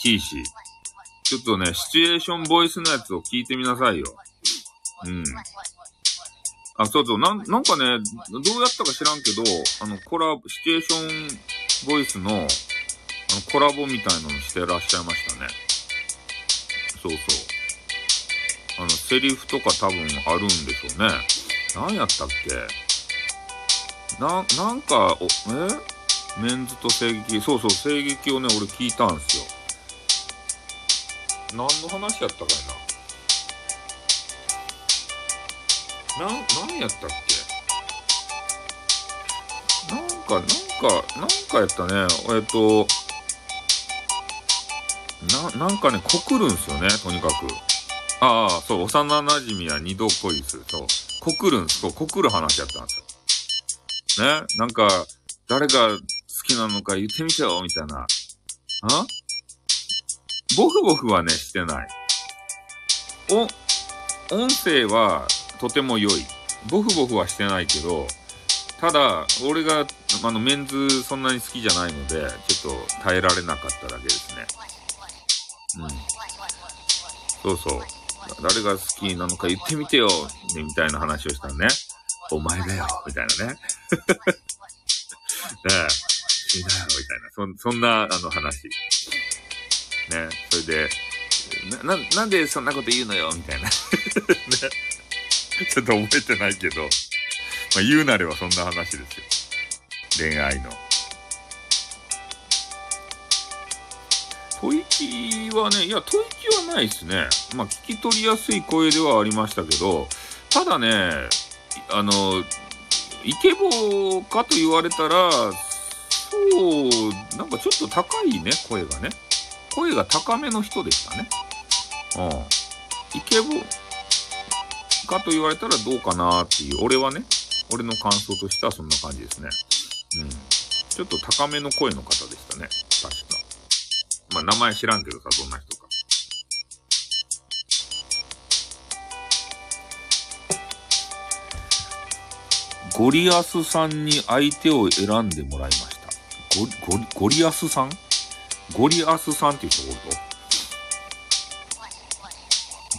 ちいし。ちょっとね、シチュエーションボイスのやつを聞いてみなさいよ。うん。あ、そうそう、なん、なんかね、どうやったか知らんけど、あの、コラボ、シチュエーションボイスの、あの、コラボみたいなのしてらっしゃいましたね。そうそう。あの、セリフとか多分あるんでしょうね。何やったっけ？な、なんか、お、え？メンズと声劇、そうそう、声劇をね、俺聞いたんすよ。何の話やったかいな。な、何やったっけなんか、なんか、なんかやったね。えっと、な、なんかね、告るんすよね、とにかく。ああ、そう、幼馴染は二度恋する。そう、告るんすそう、告る話やったんですよ。ね、なんか、誰が好きなのか言ってみてよ、みたいな。あ？ボフボフはね、してない。お、音声はとても良い。ボフボフはしてないけど、ただ、俺が、あの、メンズそんなに好きじゃないので、ちょっと耐えられなかっただけですね。うん。そうそう。誰が好きなのか言ってみてよ、ね、みたいな話をしたらね。お前だよ、みたいなね。ねえ、いいだよ、みたいな。そ、そんな、あの話。ね。それで、な、な、んでそんなこと言うのよ、みたいな。ね。ちょっと覚えてないけど。まあ、言うなればそんな話ですよ。恋愛の。吐息はね、いや、吐息はないですね。まあ、聞き取りやすい声ではありましたけど、ただね、あの、イケボかと言われたら、そう、なんかちょっと高いね、声がね。声が高めの人でしたね。うん。イケボかと言われたらどうかなっていう、俺はね、俺の感想としてはそんな感じですね。うん。ちょっと高めの声の方でしたね。確か。まあ、名前知らんけどさ、どんな人か。ゴリアスさんに相手を選んでもらいました。ゴリ、ゴリ、ゴリアスさん？ゴリアスさんっていう人おる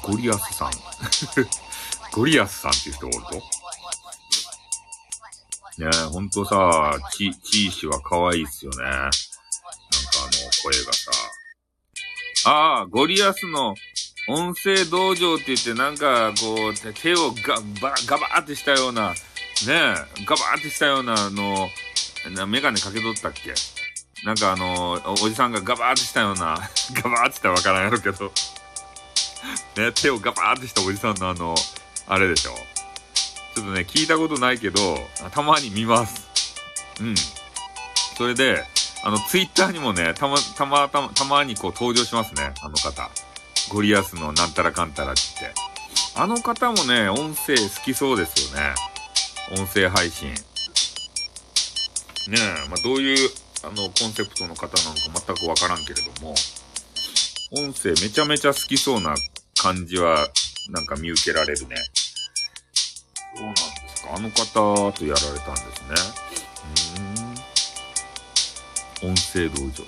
とゴリアスさん。ゴリアスさんっていう人おるとねえ、ほんとさ、ち、ちいしは可愛いっすよね。なんかあの、声がさ。ああ、ゴリアスの音声道場って言って、なんか、こう、手をガバ、ガバーってしたような、ねえ、ガバーってしたようなあの、メガネかけとったっけ？なんかあの、おおじさんがガバーってしたような、ガバーってしたらわからんやろけど、ね、手をガバーってしたおじさんのあの、あれでしょ。ちょっとね、聞いたことないけど、たまに見ます。うん。それで、あの、ツイッターにもね、たま、たま、たま、たまにこう登場しますね、あの方。ゴリアスのなんたらかんたらって。あの方もね、音声好きそうですよね。音声配信。ねえ、まあ、どういう、あの、コンセプトの方なのか全くわからんけれども、音声めちゃめちゃ好きそうな感じは、なんか見受けられるね。そうなんですか？あの方とやられたんですね。うーん。音声道場。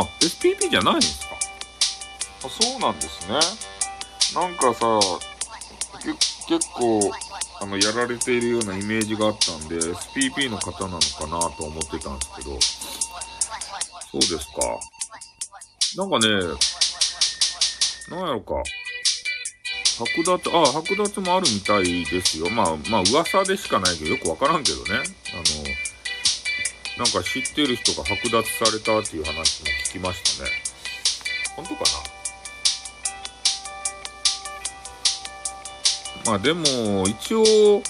あ、SPP じゃないんですか？あ、そうなんですね。なんかさ、結構、あの、やられているようなイメージがあったんで、SPP の方なのかなと思ってたんですけど、そうですか。なんかね、なんやろか。剥奪、あ、剥奪もあるみたいですよ。まあ、まあ、噂でしかないけど、よくわからんけどね。あの、なんか知ってる人が剥奪されたっていう話も聞きましたね。本当かな？まあでも、一応、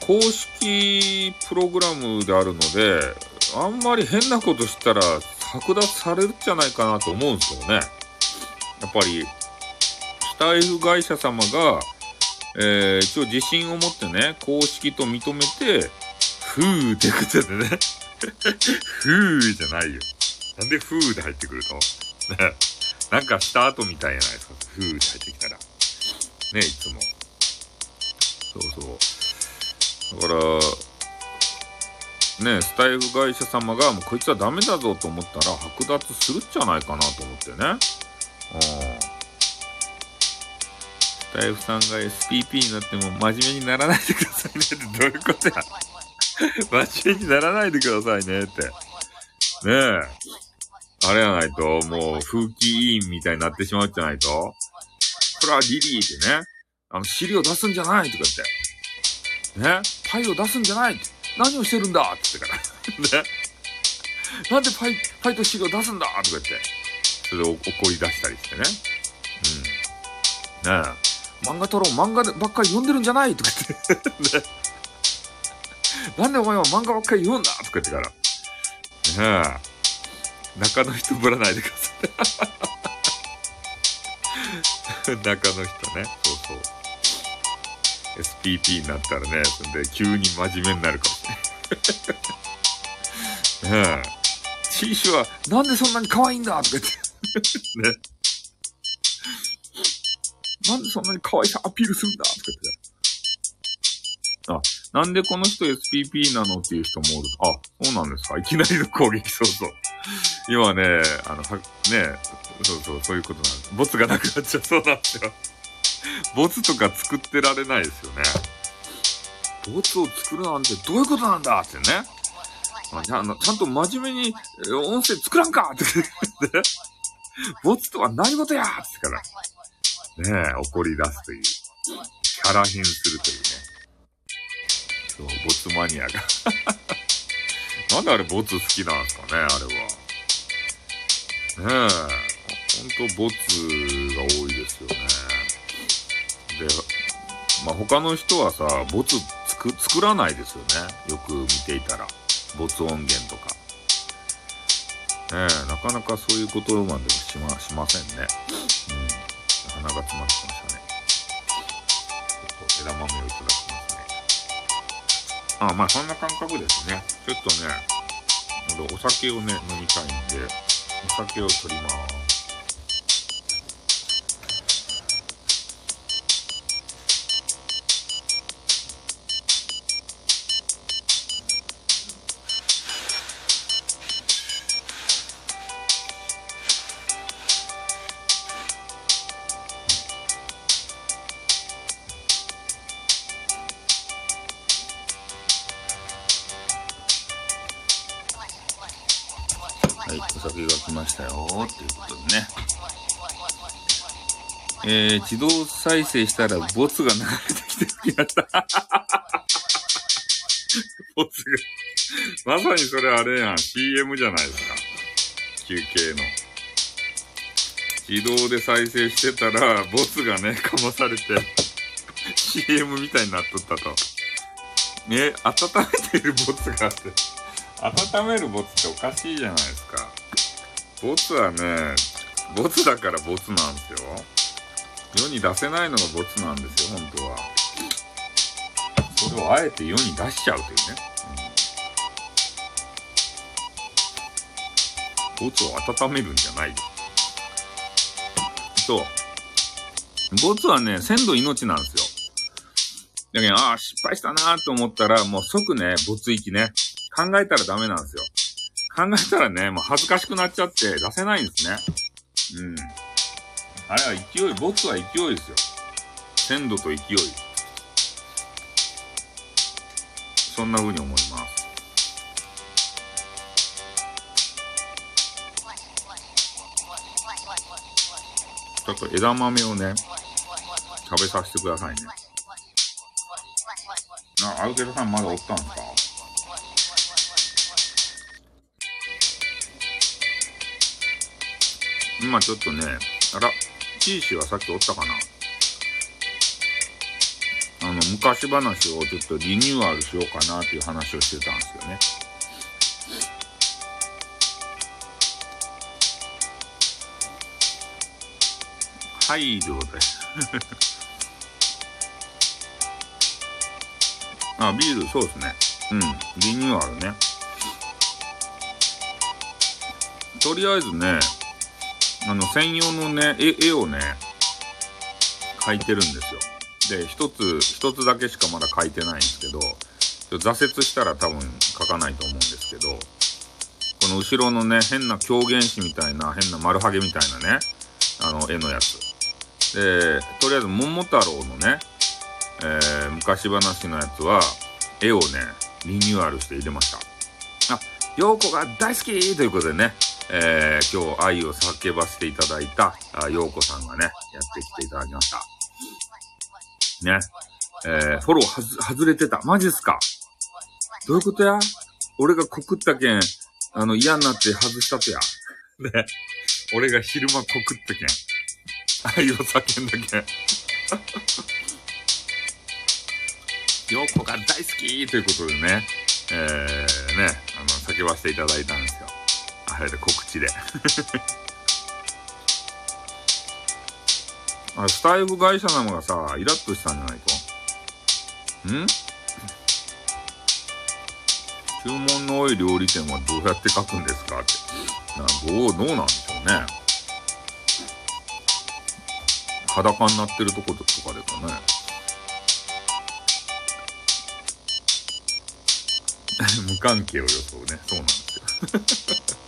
公式プログラムであるので、あんまり変なことしたら剥奪されるんじゃないかなと思うんですけどね。やっぱり、スタイフ会社様が、えー、一応自信を持ってね、公式と認めて、ふーってことでね。ふーじゃないよ。なんでふーで入ってくるとね。なんかした後みたいじゃないですか。ふーって入ってきたら。ね、いつも。そうそう。だから、ね、スタイフ会社様が、もうこいつはダメだぞと思ったら剥奪するんじゃないかなと思ってね。うん。スタイフさんが SPP になっても真面目にならないでくださいねってどういうことや真面目にならないでくださいねって。ねえ。あれやないと、もう風紀委員みたいになってしまうじゃないと。これはリリーでね、あの、資料出すんじゃないとか言って。ねパイを出すんじゃないって。何をしてるんだ？って言ってから。ねなんでパイ、パイと資料出すんだ？とか言って。それで怒り出したりしてね。うん。ねえ。漫画太郎漫画ばっかり読んでるんじゃない？とか言って。ねなんでお前は漫画ばっかり読んだ？とか言ってから。ねえ。中の人ぶらないでください。中の人ね。そうそう。SPP になったらね、そんで急に真面目になるかもしれない。ね え。チーシュはなんでそんなに可愛いんだとか言って。ね。なんでそんなに可愛さアピールするんだとか言って。あ、なんでこの人 SPP なのっていう人もおる。あ、そうなんですかいきなりの攻撃、そうそう。今ね、あの、は、ね、そうそう、そういうことなんです。ボツがなくなっちゃうそうなんですよ。ボツとか作ってられないですよね。ボツを作るなんてどういうことなんだってね。ちゃんと真面目に音声作らんかって言って、ボツとは何事やってから、ねえ、怒り出すという、キャラ変するというね。そう、ボツマニアが。なんであれボツ好きなんですかね、あれは。ねえ、ほんとボツが多いですよね。で、まあ、他の人はさ、ボツ作、作らないですよね。よく見ていたら。ボツ音源とか。ねえ、なかなかそういうことまでしま、しませんね。うん。鼻が詰まってましたね。ちょっと枝豆をいただきますね。あ、まあそんな感覚ですね。ちょっとね、お酒をね、飲みたいんで、お酒を取ります。よっていうことでね。えー、自動再生したらボツが流れてきてきました。ボツが。まさにそれあれやん。CM じゃないですか。休憩の。自動で再生してたら、ボツがね、かまされて、CM みたいになっとったと。ね、温めてるボツがあって。温めるボツっておかしいじゃないですか。ボツはね、ボツだからボツなんですよ。世に出せないのがボツなんですよ、本当は。それをあえて世に出しちゃうというね。ボツを温めるんじゃないよ。そう。ボツはね、鮮度命なんですよ。だけど、ああ、失敗したなと思ったら、もう即ね、ボツ行きね。考えたらダメなんですよ。考えたらね、もう恥ずかしくなっちゃって出せないんですね。うん。あれは勢い、ボツは勢いですよ。鮮度と勢い。そんな風に思います。ちょっと枝豆をね、食べさせてくださいね。あ、アルケドさんまだおったんですか？今ちょっとね、あら、チーシーはさっきおったかな？あの、昔話をちょっとリニューアルしようかなっていう話をしてたんですよね。はい、ということで。あ、ビール、そうですね。うん、リニューアルね。とりあえずね、あの、専用のね、絵をね、描いてるんですよ。で、一つ、一つだけしかまだ描いてないんですけど、挫折したら多分描かないと思うんですけど、この後ろのね、変な狂言師みたいな、変な丸ハゲみたいなね、あの、絵のやつ。で、とりあえず、桃太郎のね、えー、昔話のやつは、絵をね、リニューアルして入れました。あ、陽子が大好きということでね、えー、今日愛を叫ばせていただいた、あ、陽子さんがね、やってきていただきました。ね。えー、フォローはず、外れてた。マジっすか？どういうことや？俺が告ったけん、あの、嫌になって外したとや。ね。俺が昼間告ったけん。愛を叫んだけん。陽子が大好きということでね、えー、ね、あの、叫ばせていただいたんですよ。あれで告知で。あスタイル会社なのがさ、イラッとしたんじゃないとん？注文の多い料理店はどうやって書くんですかって。などう、どうなんでしょうね。裸になってるとことかですかね。無関係を予想ね。そうなんですよ。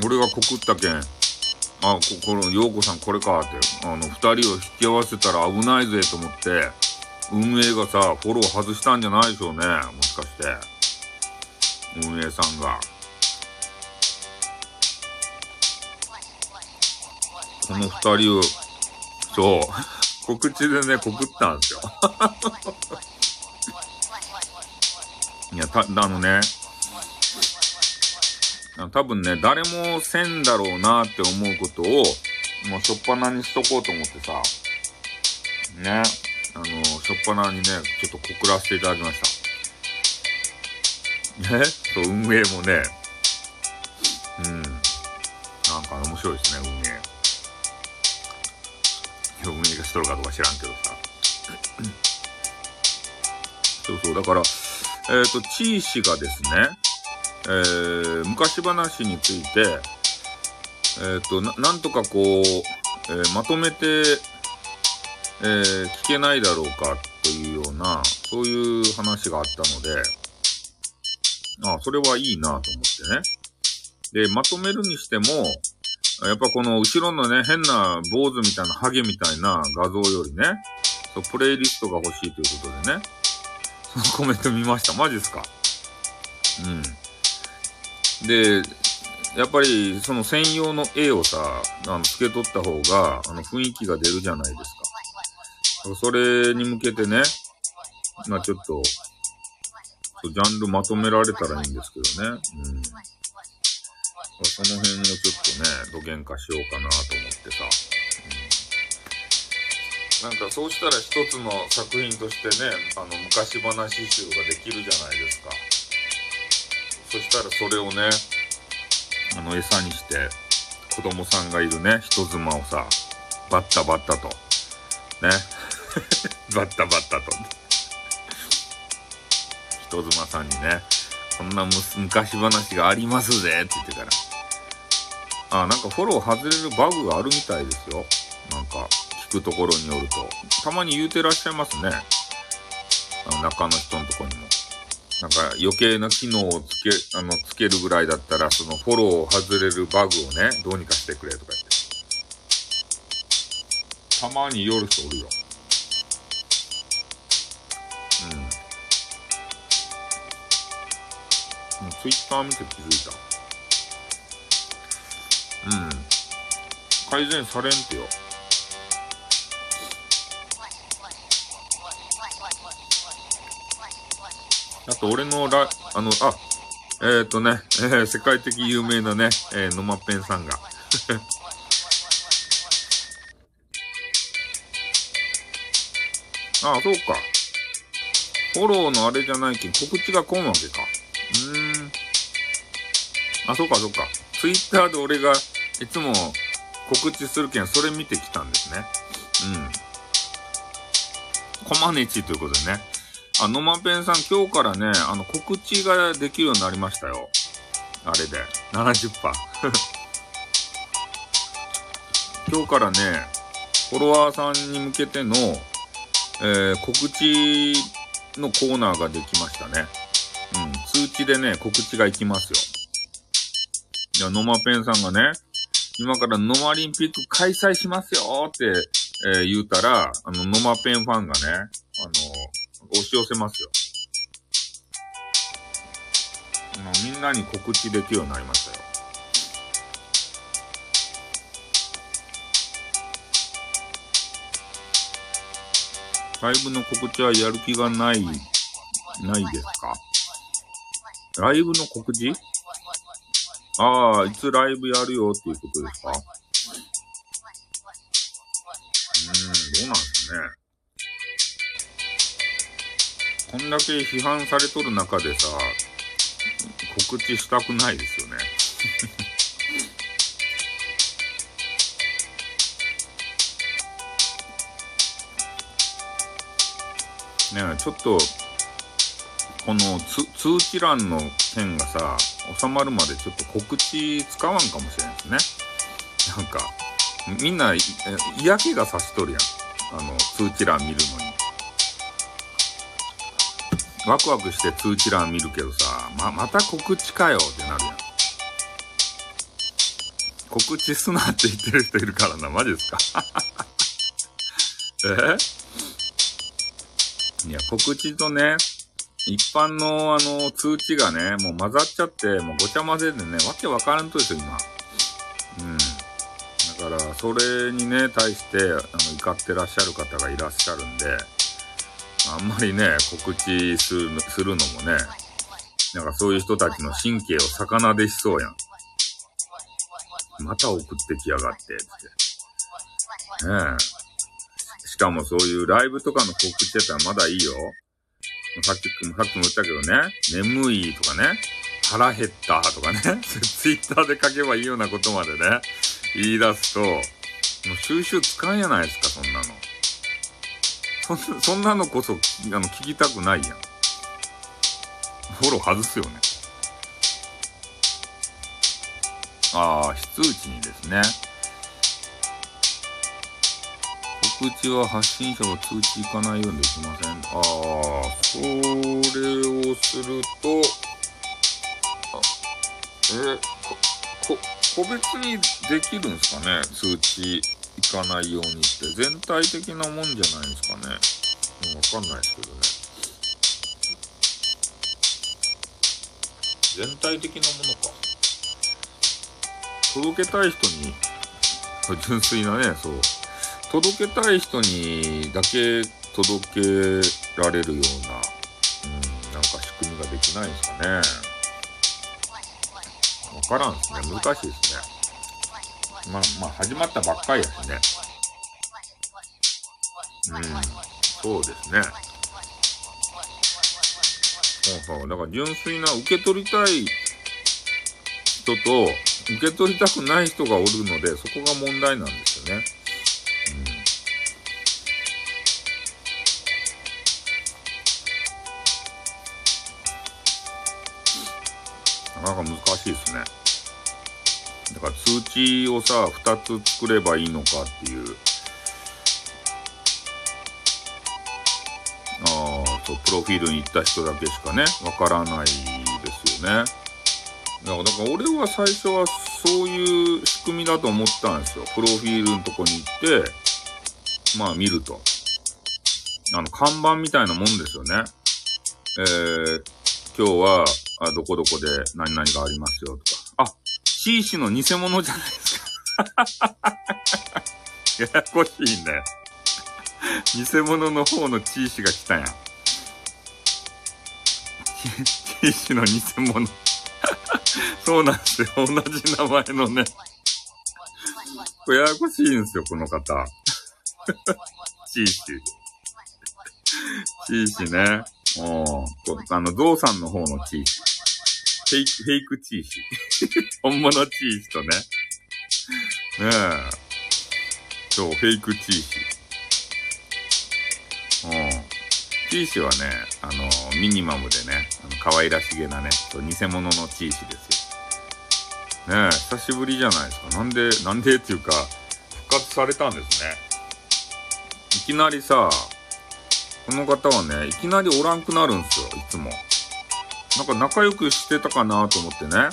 俺が告ったけん、あ、こ、この、陽子さんこれかって、あの、二人を引き合わせたら危ないぜと思って、運営がさ、フォロー外したんじゃないでしょうね。もしかして。運営さんが。この二人を、そう、告知でね、告ったんですよ。いや、た、あのね、多分ね、誰もせんだろうなって思うことを、もうしょっぱなにしとこうと思ってさ、ね、あの、しょっぱなにね、ちょっと告らせていただきました。ね、そう、運営もね、うん、なんか面白いですね、運営。運営がしとるかどうか知らんけどさ。そうそう。だから、えっ、と、チー氏がですね、えー、昔話について、えっ、とな、なんとかこう、えーまとめて、えー聞けないだろうかというような、そういう話があったので、あそれはいいなと思ってね。で、まとめるにしても、やっぱこの後ろのね、変な坊主みたいなハゲみたいな画像よりね、そうプレイリストが欲しいということでね、そのコメント見ました。マジっすか？うん。で、やっぱりその専用の絵をさ、あの、付け取った方が、あの、雰囲気が出るじゃないですか。それに向けてね、まあちょっと、ジャンルまとめられたらいいんですけどね。うん。その辺をちょっとね、土幻化しようかなと思ってさ。なんかそうしたら一つの作品としてね、あの、昔話集ができるじゃないですか。そしたらそれをね、あの、餌にして、子供さんがいるね、人妻をさ、バッタバッタと、ね、バッタバッタと、人妻さんにね、こんな昔話がありますぜって言ってから、あ、なんかフォロー外れるバグがあるみたいですよ。なんか、聞くところによると。たまに言うてらっしゃいますね。あの中の人のとこにも。なんか余計な機能をつけ、あの、つけるぐらいだったら、そのフォローを外れるバグをね、どうにかしてくれとか言って。たまに夜人おるよ。うん。ツイッター見て気づいた。うん。改善されんってよ。あと俺のラ、あの、あ、えっ、ー、とね、え ー世界的有名なね、えー、ノマペンさんが。あ あ、そうか。フォローのあれじゃないけん、告知が来んわけか。うーん。あ、そうか、そうか。ツイッターで俺がいつも告知するけん、それ見てきたんですね。うん。コマネチということでね。あ、ノマペンさん今日からね、あの、告知ができるようになりましたよ。あれで。70%。今日からね、フォロワーさんに向けての、えー、告知のコーナーができましたね。うん。通知でね、告知が行きますよ。いや、ノマペンさんがね、今からノマリンピック開催しますよって、えー言うたら、あの、ノマペンファンがね、あの、押し寄せますよ。みんなに告知できるようになりましたよ。ライブの告知はやる気がない、ないですか？ライブの告知？ああ、いつライブやるよっていうことですか？うーん、どうなんですね。こんだけ批判されとる中でさ、告知したくないですよね。ね、ちょっと、この通知欄の件がさ、収まるまでちょっと告知使わんかもしれないですね。なんか、みんな、嫌気がさしとるやん。あの、通知欄見るのに。ワクワクして通知欄見るけどさ、ま、また告知かよってなるやん。告知すなって言ってる人いるからな、マジですか？え？いや、告知とね、一般のあの、通知がね、もう混ざっちゃって、もうごちゃ混ぜでね、わけわからんとですよ、今。うん。だから、それにね、対して、あの、怒ってらっしゃる方がいらっしゃるんで、あんまりね、告知するするのもね、なんかそういう人たちの神経を逆なでしそうやん。また送ってきやがって、って。ねえ。しかもそういうライブとかの告知やったらまだいいよ。さっき、さっきも言ったけどね、眠いとかね、腹減ったとかね、ツイッターで書けばいいようなことまでね、言い出すと、もう収集つかんやないですか、そんなの。そそんなのこそ、あの、聞きたくないやん。フォロー外すよね。ああ、非通知にですね。告知は発信者が通知いかないようにできません。ああ、それをすると、あえこ、個別にできるんですかね？通知かないようにって。全体的なもんじゃないですかね。うん、わかんないですけどね。全体的なものか。届けたい人に、純粋なね、そう。届けたい人にだけ届けられるような、うん、なんか仕組みができないんですかね。わからんですね。難しいですね。まあ、まあ、始まったばっかりやしね。うん、そうですね。そうそう。だから純粋な受け取りたい人と、受け取りたくない人がおるので、そこが問題なんですよね。なかなか難しいですね。か通知をさ、2つ作ればいいのかっていう。ああ、そう、プロフィールに行った人だけしかね、わからないですよね。だから、だから俺は最初はそういう仕組みだと思ったんですよ。プロフィールのとこに行って、まあ見ると。あの、看板みたいなもんですよね。えー、今日は、あ、どこどこで何々がありますよと。C 氏の偽物じゃないですか。ややこしいね。偽物の方の C 氏が来たやん。C 氏の偽物。そうなんですよ。同じ名前のね。これややこしいんですよ、この方。C 氏。C 氏ね。おあの、ゾウさんの方のチーズ。フェイク、フェイクチーシ。本物チーシとね。ねえ。そう、フェイクチーシ。うん。チーシはね、あの、ミニマムでね、あの可愛らしげなね、偽物のチーシですよ。ねえ、久しぶりじゃないですか。なんで、なんでっていうか、復活されたんですね。いきなりさ、この方はね、いきなりおらんくなるんですよ、いつも。なんか仲良くしてたかなと思ってね、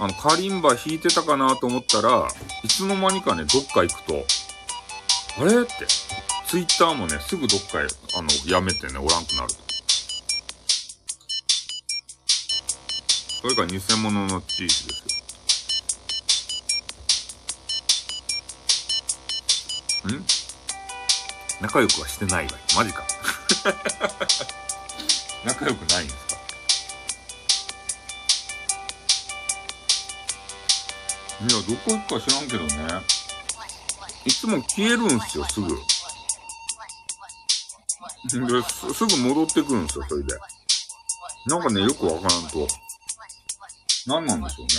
あの、カリンバ弾いてたかなと思ったら、いつの間にかね、どっか行くと、あれって、ツイッターもね、すぐどっかへ、あの、やめてね、おらんくなると。それか偽物のチーズですよ。ん？仲良くはしてないわよ。マジか。仲良くないんですか？いや、どこ行くか知らんけどね。いつも消えるんすよ、すぐ。ですぐ戻ってくるんですよ、それで。なんかね、よくわからんと。何なんでしょうね。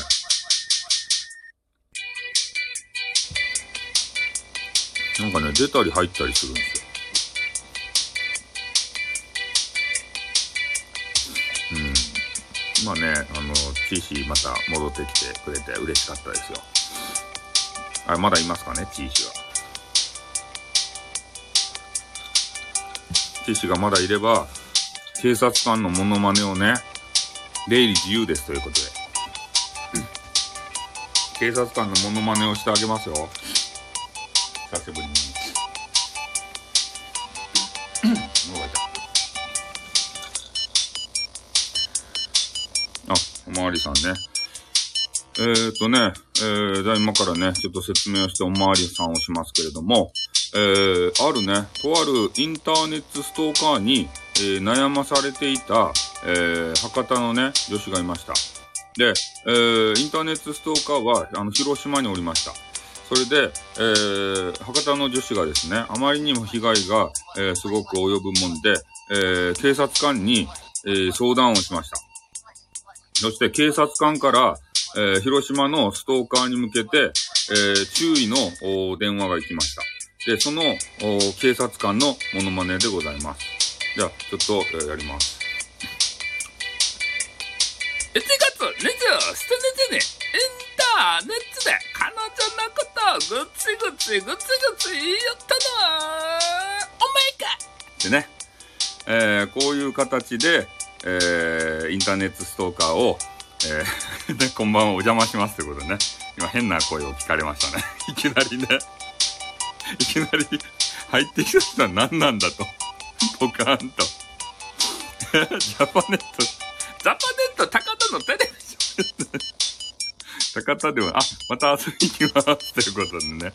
なんかね、出たり入ったりするんですよ。まあね、あの、チーシーまた戻ってきてくれて嬉しかったですよ。あ、まだいますかね、チーシーは。チーシーがまだいれば、警察官のモノマネをね、出入り自由ですということで。警察官のモノマネをしてあげますよ。久しぶりに。おまわりさんね。えー、っとね、えー、じゃあ今からね、ちょっと説明をしておまわりさんをしますけれども、えー、あるね、とあるインターネットストーカーに、えー、悩まされていた、えー、博多のね、女子がいました。で、えー、インターネットストーカーは、あの、広島におりました。それで、えー、博多の女子がですね、あまりにも被害が、えー、すごく及ぶもんで、えー、警察官に、えー、相談をしました。そして警察官から、えー、広島のストーカーに向けて、えー、注意の電話が行きました。で、その警察官のモノマネでございます。じゃあ、ちょっと、えー、やります。1月27日にインターネットで彼女のことをぐちぐちぐちぐち言ったのはお前かってね、えー、こういう形で、えー、インターネットストーカーを、えー、こんばんはお邪魔しますということでね、今変な声を聞かれましたね。いきなりね、いきなり入ってきた人は何なんだと。ポカーンと。ジャパネット、ジャパネット高田のテレビジョン。高田では、あ、また遊びに来ますということでね。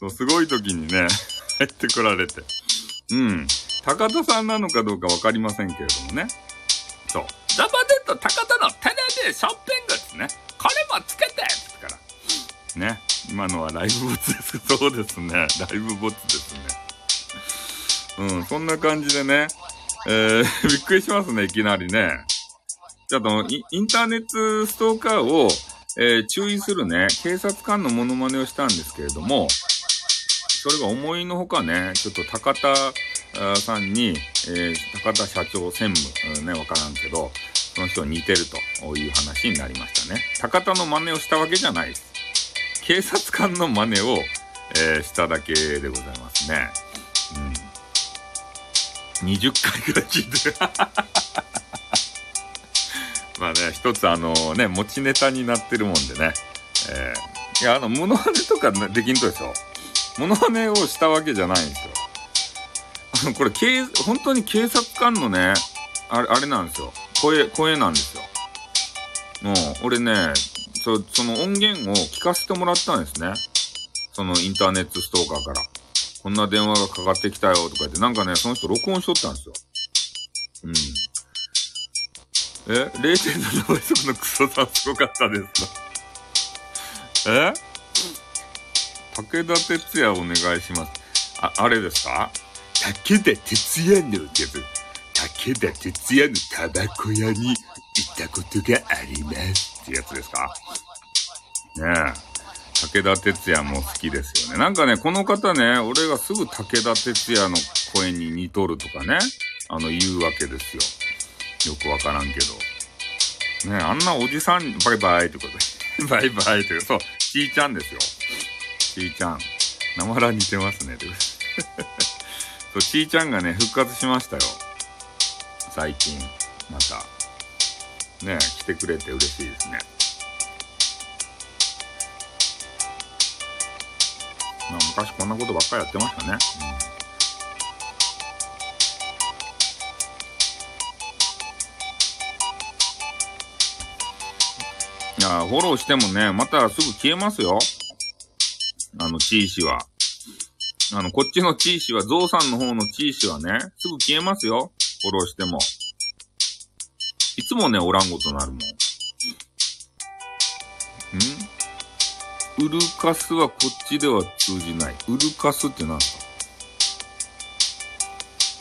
そう、すごい時にね、入ってこられて。うん。高田さんなのかどうかわかりませんけれどもね。そう。ジャパネット高田のテレビショッピングですね。これもつけてですから。ね。今のはライブボツです。そうですね。ライブボツですね。うん、そんな感じでね。えー、びっくりしますね、いきなりね。ちょっとイ、インターネットストーカーを、えー、注意するね、警察官のモノマネをしたんですけれども、それが思いのほかね、ちょっと高田さんに、えー、高田社長専務、ね、わからんけど、その人に似てるという話になりましたね。高田の真似をしたわけじゃないです。警察官の真似を、えー、しただけでございますね。うん。20回ぐらい聞いてる。まあね、一つあのね、持ちネタになってるもんでね。えー、いや、あの、モノマネとかできんとでしょ。モノマネをしたわけじゃないんですよ。これ、警、本当に警察官のね、あれ、あれなんですよ。声、声なんですよ。もう、俺ね、そ、その音源を聞かせてもらったんですね。そのインターネットストーカーから。こんな電話がかかってきたよとか言って、なんかね、その人録音しとったんですよ。うん。え ?0.7 倍速のクソさすごかったですか？え？武田鉄矢お願いします。あ、あれですか？武田鉄矢のってやつ。武田鉄矢のタバコ屋に行ったことがありますってやつですか？ねえ。武田鉄矢も好きですよね。なんかね、この方ね、俺がすぐ武田鉄矢の声に似とるとかね、あの、言うわけですよ。よくわからんけど。ねあんなおじさん、バイバイってことで。バイバイってそう、ちーちゃんですよ。ちーちゃん。なまら似てますね。そう、ちーちゃんがね、復活しましたよ。最近、また。ね来てくれて嬉しいですね。まあ、昔こんなことばっかりやってましたね。うんいや、フォローしてもね、またすぐ消えますよ。あの、チーシは。あの、こっちのチーシは、ゾウさんの方のチーシはね、すぐ消えますよ。フォローしても。いつもね、おらんことなるもん。ん？ウルカスはこっちでは通じない。ウルカスって何す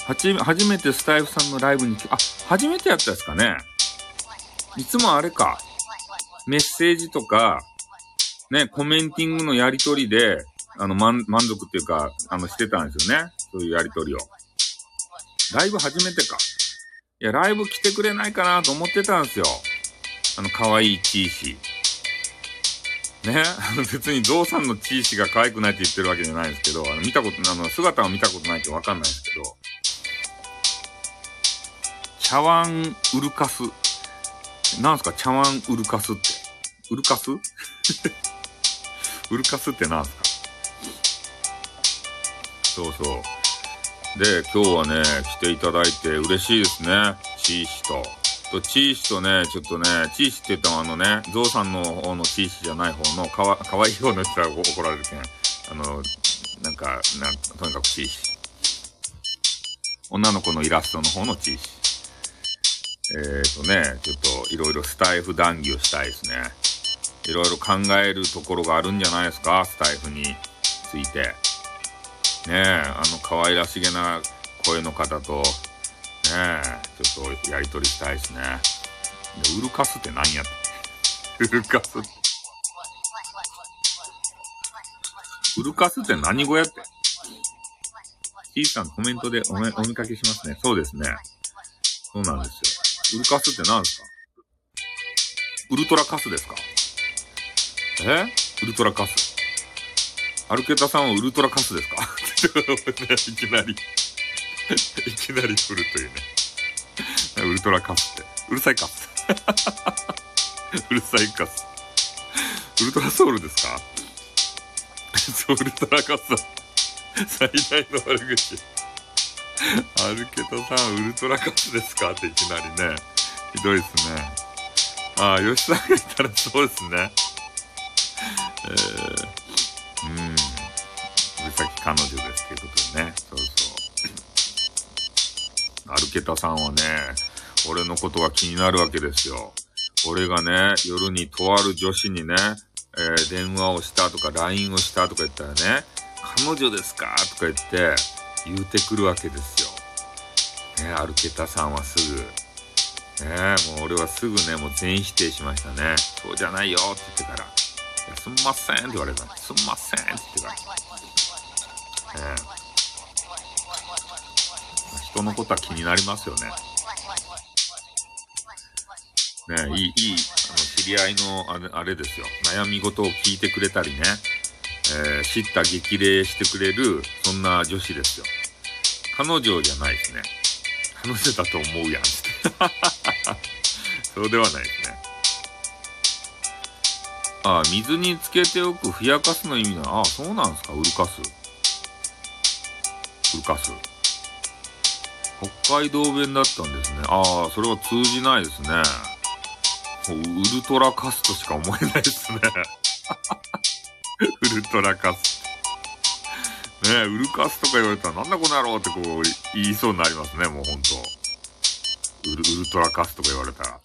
か？はち、初めてスタイフさんのライブに、あ、初めてやったですかね。いつもあれか。メッセージとか、ね、コメンティングのやりとりで、あの、満、満足っていうか、あの、してたんですよね。そういうやりとりを。ライブ初めてか。いや、ライブ来てくれないかなと思ってたんですよ。あの、可愛いチーシー。ね、あ の別にゾウさんのチーシーが可愛くないって言ってるわけじゃないですけど、あの見たこと、あの、姿は見たことないってわかんないですけど、茶碗ウルカス。なんすか？茶碗ウルカスって。ウルカスウルカスってなんすか？そうそう。で、今日はね、来ていただいて嬉しいですね。チーシと。と、チーシとね、ちょっとね、チーシって言ったのあのね、ゾウさんの方のチーシじゃない方のかわ、かわいい方の人は怒られるけん。あの、なんか、なんとにかくチーシ。女の子のイラストの方のチーシ。えっ、ー、とね、ちょっといろいろスタイフ談義をしたいですね。いろいろ考えるところがあるんじゃないですか、スタイフについて。ねえ、あの可愛らしげな声の方と、ねえ、ちょっとやりとりしたいですね。でウルカスって何やって ウルカスウルカスって何語やって ?T さんコメントでおめお見かけしますね。そうですね。そうなんですよ。ウルカスって何ですか？ウルトラカスですか？え？ウルトラカス。アルケタさんはウルトラカスですか？いきなりいきなり振るというね。ウルトラカスって。うるさいカス。うるさいカス。ウルトラソウルですか？そう、ウルトラカス最大の悪口。アルケタさん、ウルトラカスですか？っていきなりね。ひどいですね。ああ、吉さんが言ったらそうですね。えー、うん。うるさき彼女ですっていうことでね。そうそう。アルケタさんはね、俺のことが気になるわけですよ。俺がね、夜にとある女子にね、えー、電話をしたとか LINE をしたとか言ったらね、彼女ですかとか言って言うてくるわけですよ。ね、アルケタさんはすぐ。ねもう俺はすぐね、もう全否定しましたね。そうじゃないよって言ってから。すんませんって言われたすんませんって言ってから。ね人のことは気になりますよね。ねいい、いい、あの、知り合いのあれ、あれですよ。悩み事を聞いてくれたりね。えー、知った激励してくれる、そんな女子ですよ。彼女じゃないですね。彼女だと思うやんって。そうではないですね。ああ、水につけておく、ふやかすの意味なのああ、そうなんですか、ウルカス。ウルカス。北海道弁だったんですね。ああ、それは通じないですね。もうウルトラカスとしか思えないですね。ウルトラカス。ねえ、ウルカスとか言われたらなんだこの野郎ってこう言いそうになりますね、もうほんと。ウルウルトラカスとか言われたら。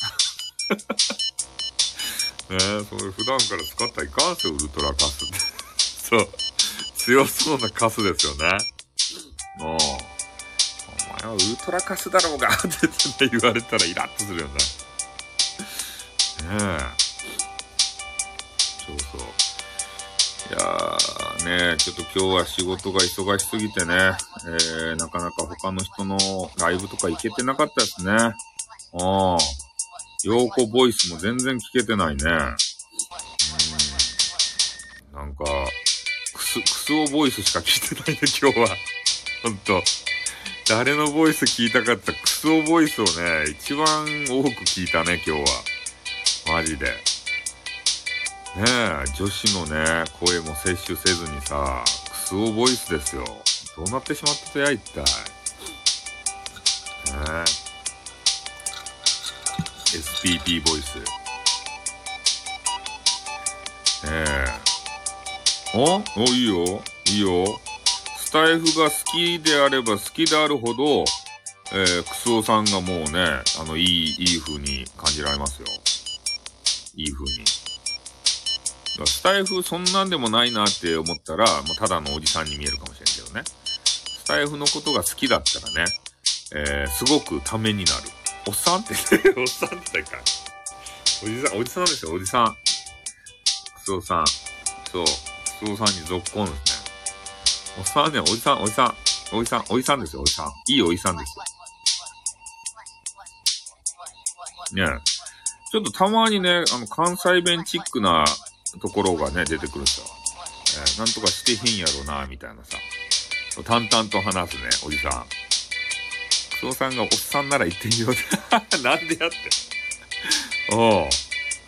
ねえ、それ普段から使ったらいかんすよ、ウルトラカスって。そう。強そうなカスですよね。もう、お前はウルトラカスだろうが って言われたらイラッとするよね。ねえ。そうそう。いやーねちょっと今日は仕事が忙しすぎてね、えー、なかなか他の人のライブとか行けてなかったですね。ああ。陽子ボイスも全然聞けてないね。うん。なんか、クス、クスオボイスしか聞いてないね、今日は。ほんと。誰のボイス聞いたかったクソボイスをね、一番多く聞いたね、今日は。マジで。ねえ、女子のね、声も摂取せずにさ、クスオボイスですよ。どうなってしまったとや、一体。ねえ。SPP ボイス。ねえ。お？お、いいよ。いいよ。スタイフが好きであれば好きであるほど、えー、クスオさんがもうね、あの、いい、いい風に感じられますよ。いい風に。スタイフそんなんでもないなって思ったら、もうただのおじさんに見えるかもしれんけどね。スタイフのことが好きだったらね、えー、すごくためになる。おっさんって、おっさんって言ったか。おじさん、おじさんですよ、おじさん。クソさん。そう、クソさんに続行ですね。おっさんね、おじさん、おじさん、おじさん、おじさんですよ、おじさん。いいおじさんですよ。ねえちょっとたまにね、あの、関西弁チックなところがね、出てくると。えー、なんとかしてへんやろな、みたいなさ。淡々と話すね、おじさん。クソさんがおっさんなら言ってみようって。なんでやって。おう。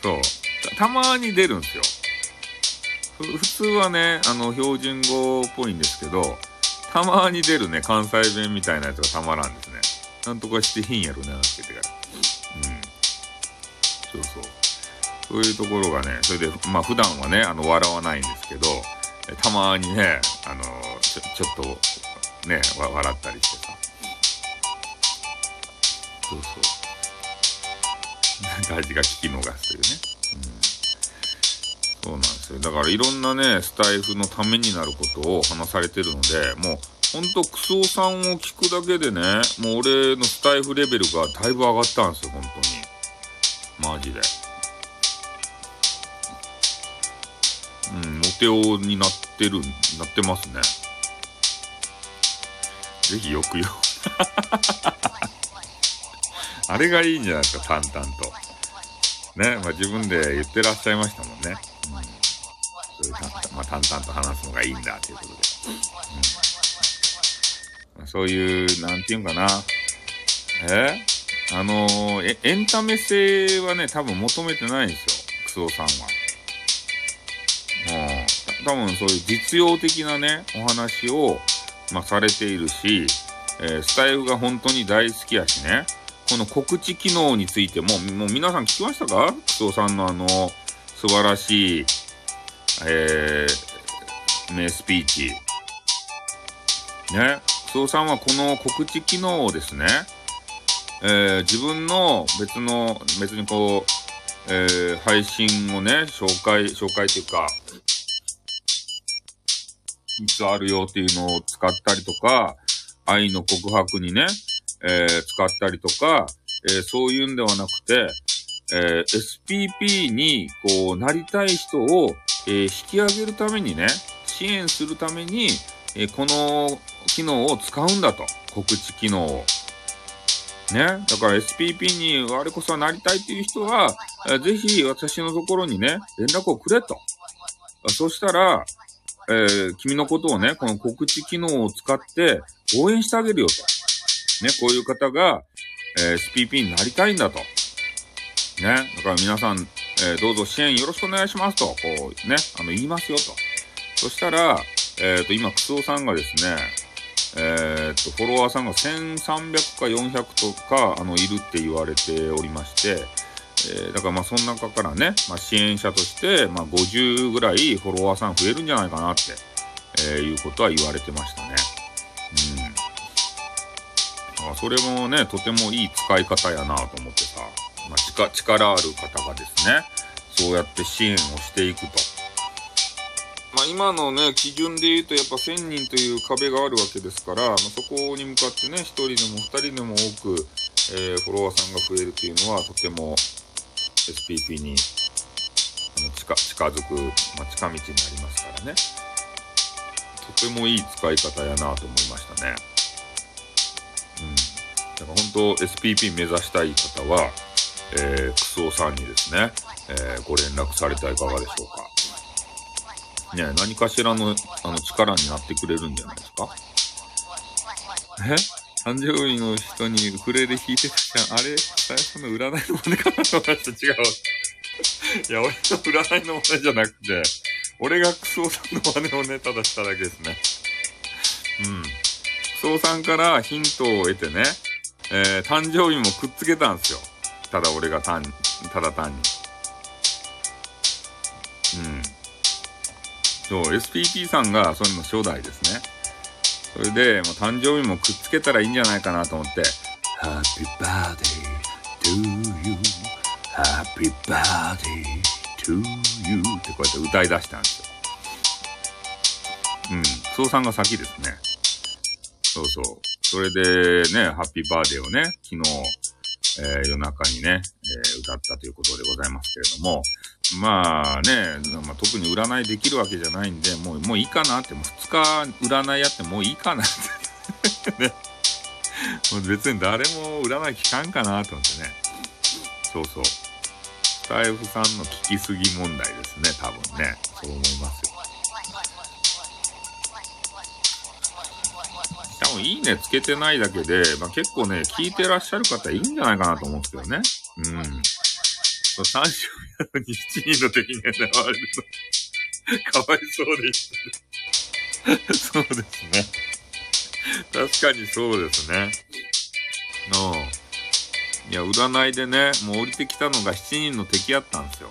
そう。た、まに出るんですよ。普通はね、あの、標準語っぽいんですけど、たまに出るね、関西弁みたいなやつがたまらんですね。なんとかしてへんやろな、って言ってから。うん。そうそう。そういうところがね、それで、まあ普段はね、あの、笑わないんですけど、たまにね、あの、ちょ、ちょっと、ね、笑ったりしてさ。そうそう。大事が聞き逃すというね。そうなんですよ。だからいろんなね、スタイフのためになることを話されてるので、もう、ほんとクソさんを聞くだけでね、もう俺のスタイフレベルがだいぶ上がったんですよ、本当に。マジで。うん、モテ男になってる、なってますね。ぜひよくよ。あれがいいんじゃないですか、淡々と。ね、まあ自分で言ってらっしゃいましたもんね。そういう、まあ、淡々と話すのがいいんだということで。うん、そういう、なんていうんかな。え？あのー、え、エンタメ性はね、多分求めてないんですよ。クソさんは。うん。多分そういう実用的なね、お話を、まあ、されているし、えー、スタイフが本当に大好きやしね、この告知機能についても、もう皆さん聞きましたか？クソさんのあの、素晴らしい、えー、名スピーチ。ね、クソさんはこの告知機能をですね、えー、自分の別の、別にこう、えー、配信をね、紹介、紹介っていうか、いつあるよっていうのを使ったりとか、愛の告白にね、えー、使ったりとか、えー、そういうんではなくて、えー、SPP に、こう、なりたい人を、え、引き上げるためにね、支援するために、え、この機能を使うんだと。告知機能を。ね。だから SPP に我こそはなりたいっていう人は、え、ぜひ私のところにね、連絡をくれと。そしたら、えー、君のことをね、この告知機能を使って応援してあげるよと。ね、こういう方が、えー、SPP になりたいんだと。ね、だから皆さん、えー、どうぞ支援よろしくお願いしますと、こうね、あの、言いますよと。そしたら、えっ、ー、と、今、クソさんがですね、えっ、と、フォロワーさんが1300か400とか、あの、いるって言われておりまして、え、だからまあその中からね、まあ、支援者として、まあ、50ぐらいフォロワーさん増えるんじゃないかなって、え、いうことは言われてましたね。うん。あそれもね、とてもいい使い方やなと思ってさ、まあ、力ある方がですね、そうやって支援をしていくと。まあ、今のね、基準で言うとやっぱ1000人という壁があるわけですから、まあ、そこに向かってね、1人でも2人でも多く、えー、フォロワーさんが増えるっていうのはとても SPP に近近づく、まあ、近道になりますからね。とてもいい使い方やなと思いましたね。うん。だから本当 SPP 目指したい方は、えー、クソさんにですね、えー、ご連絡されてはいかがでしょうか。ね何かしらのあの力になってくれるんじゃないですか？え？誕生日の人にウクレレ弾いてたじゃん。あれ、スタイフの占いの真似かなと思いました。違う。いや、俺の占いの真似じゃなくて、俺がクソさんの真似をね、ただしただけですね。うん。クソさんからヒントを得てね、えー、誕生日もくっつけたんですよ。ただ俺が単、ただ単に。うん。そう、SPP さんがそれの初代ですね。それで、もう誕生日もくっつけたらいいんじゃないかなと思って、Happy birthday to you, Happy birthday to you ってこうやって歌い出したんですよ。うん、そうさんが先ですね。そうそう。それでね、ハッピーバーデーをね、昨日、えー、夜中にね、えー、歌ったということでございますけれども、まあね、まあ、特に占いできるわけじゃないんで、もう、もういいかなって、もう2日占いやってもういいかなって ね。もう別に誰も占い聞かんかなと思ってね。そうそう。スタイフさんの聞きすぎ問題ですね、多分ね。そう思いますよ。分いいねつけてないだけで、まあ、結構ね、聞いてらっしゃる方いるんじゃないかなと思うんですけどね。うん。30なのに7人の敵に狙われると、かわいそうでした。そうですね。確かにそうですね。の、いや、占いでね、もう降りてきたのが7人の敵やったんですよ。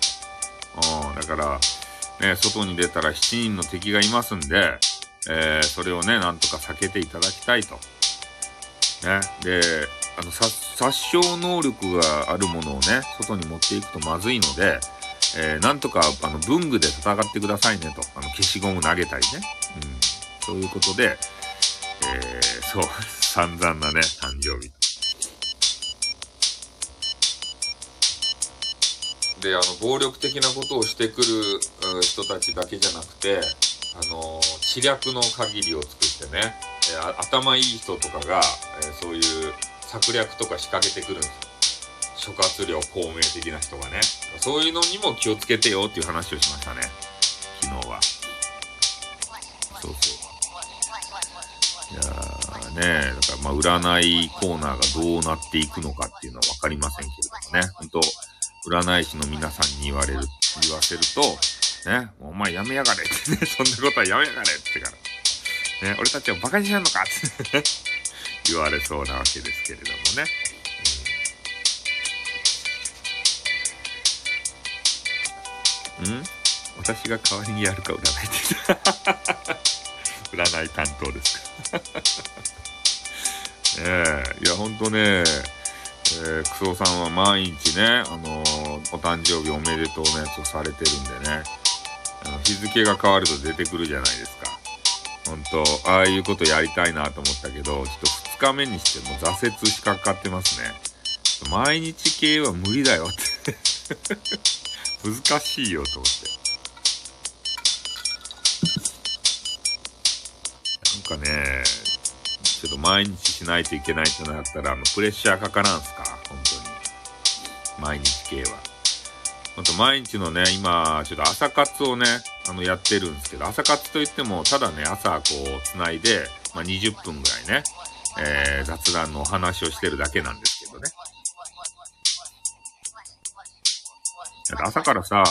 うん、だから、ね、外に出たら7人の敵がいますんで、えー、それをね、なんとか避けていただきたいと。ね。で、あの、殺傷能力があるものをね、外に持っていくとまずいので、えー、なんとか、あの、文具で戦ってくださいねと。あの、消しゴム投げたりね。うん。そういうことで、えー、そう、散々なね、誕生日。で、あの、暴力的なことをしてくる人たちだけじゃなくて、あの、知略の限りを尽くしてね、えー、頭いい人とかが、えー、そういう策略とか仕掛けてくるんですよ。直圧量孔明的な人がね。そういうのにも気をつけてよっていう話をしましたね。昨日は。そうそう。いやーねだからまあ占いコーナーがどうなっていくのかっていうのはわかりませんけれどもね。本当占い師の皆さんに言われる、言わせると、ね、お前やめやがれってね、そんなことはやめやがれってから。ね、俺たちを馬鹿にしんのかって 言われそうなわけですけれどもね。うん、私が代わりにやるか占いって 占い担当ですか。ええいや、ほんとね、えー、クソさんは毎日ね、あのー、お誕生日おめでとうのやつをされてるんでね、日付が変わると出てくるじゃないですか。ほんと、ああいうことやりたいなと思ったけど、ちょっと2日目にしても挫折しかかってますね。毎日系は無理だよって 難しいよと思って。なんかね、ちょっと毎日しないといけないってなったら、あの、プレッシャーかからんすか？本当に。毎日系は。ほんと毎日のね、今、ちょっと朝活をね、あの、やってるんですけど、朝活といっても、ただね、朝こう、つないで、まあ、20分ぐらいね、えー、雑談のお話をしてるだけなんですけどね。朝からさ、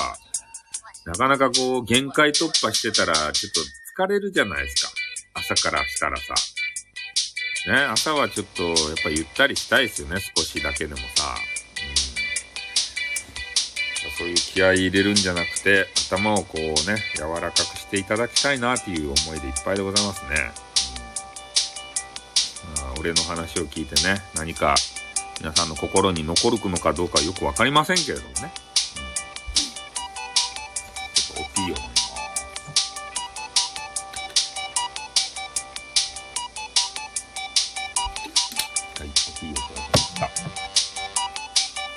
なかなかこう、限界突破してたら、ちょっと疲れるじゃないですか。朝からしたらさ。ね、朝はちょっと、やっぱゆったりしたいですよね、少しだけでもさ。そういう気合い入れるんじゃなくて、頭をこうね、柔らかくしていただきたいなっていう思いでいっぱいでございますね。うん、まあ、俺の話を聞いてね、何か皆さんの心に残るのかどうかよく分かりませんけれどもね。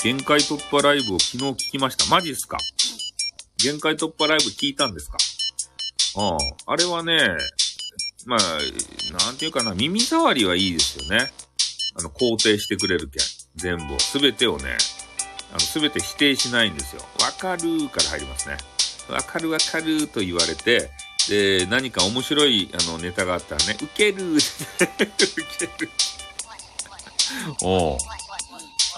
限界突破ライブを昨日聞きました。マジっすか？限界突破ライブ聞いたんですか？ああ、あれはね、まあ、なんていうかな、耳障りはいいですよね。あの、肯定してくれるけん。全部を。すべてをね、あの、すべて否定しないんですよ。わかるーから入りますね。わかるわかるーと言われて、で、何か面白い、あの、ネタがあったらね、ウケるー ウケるおう。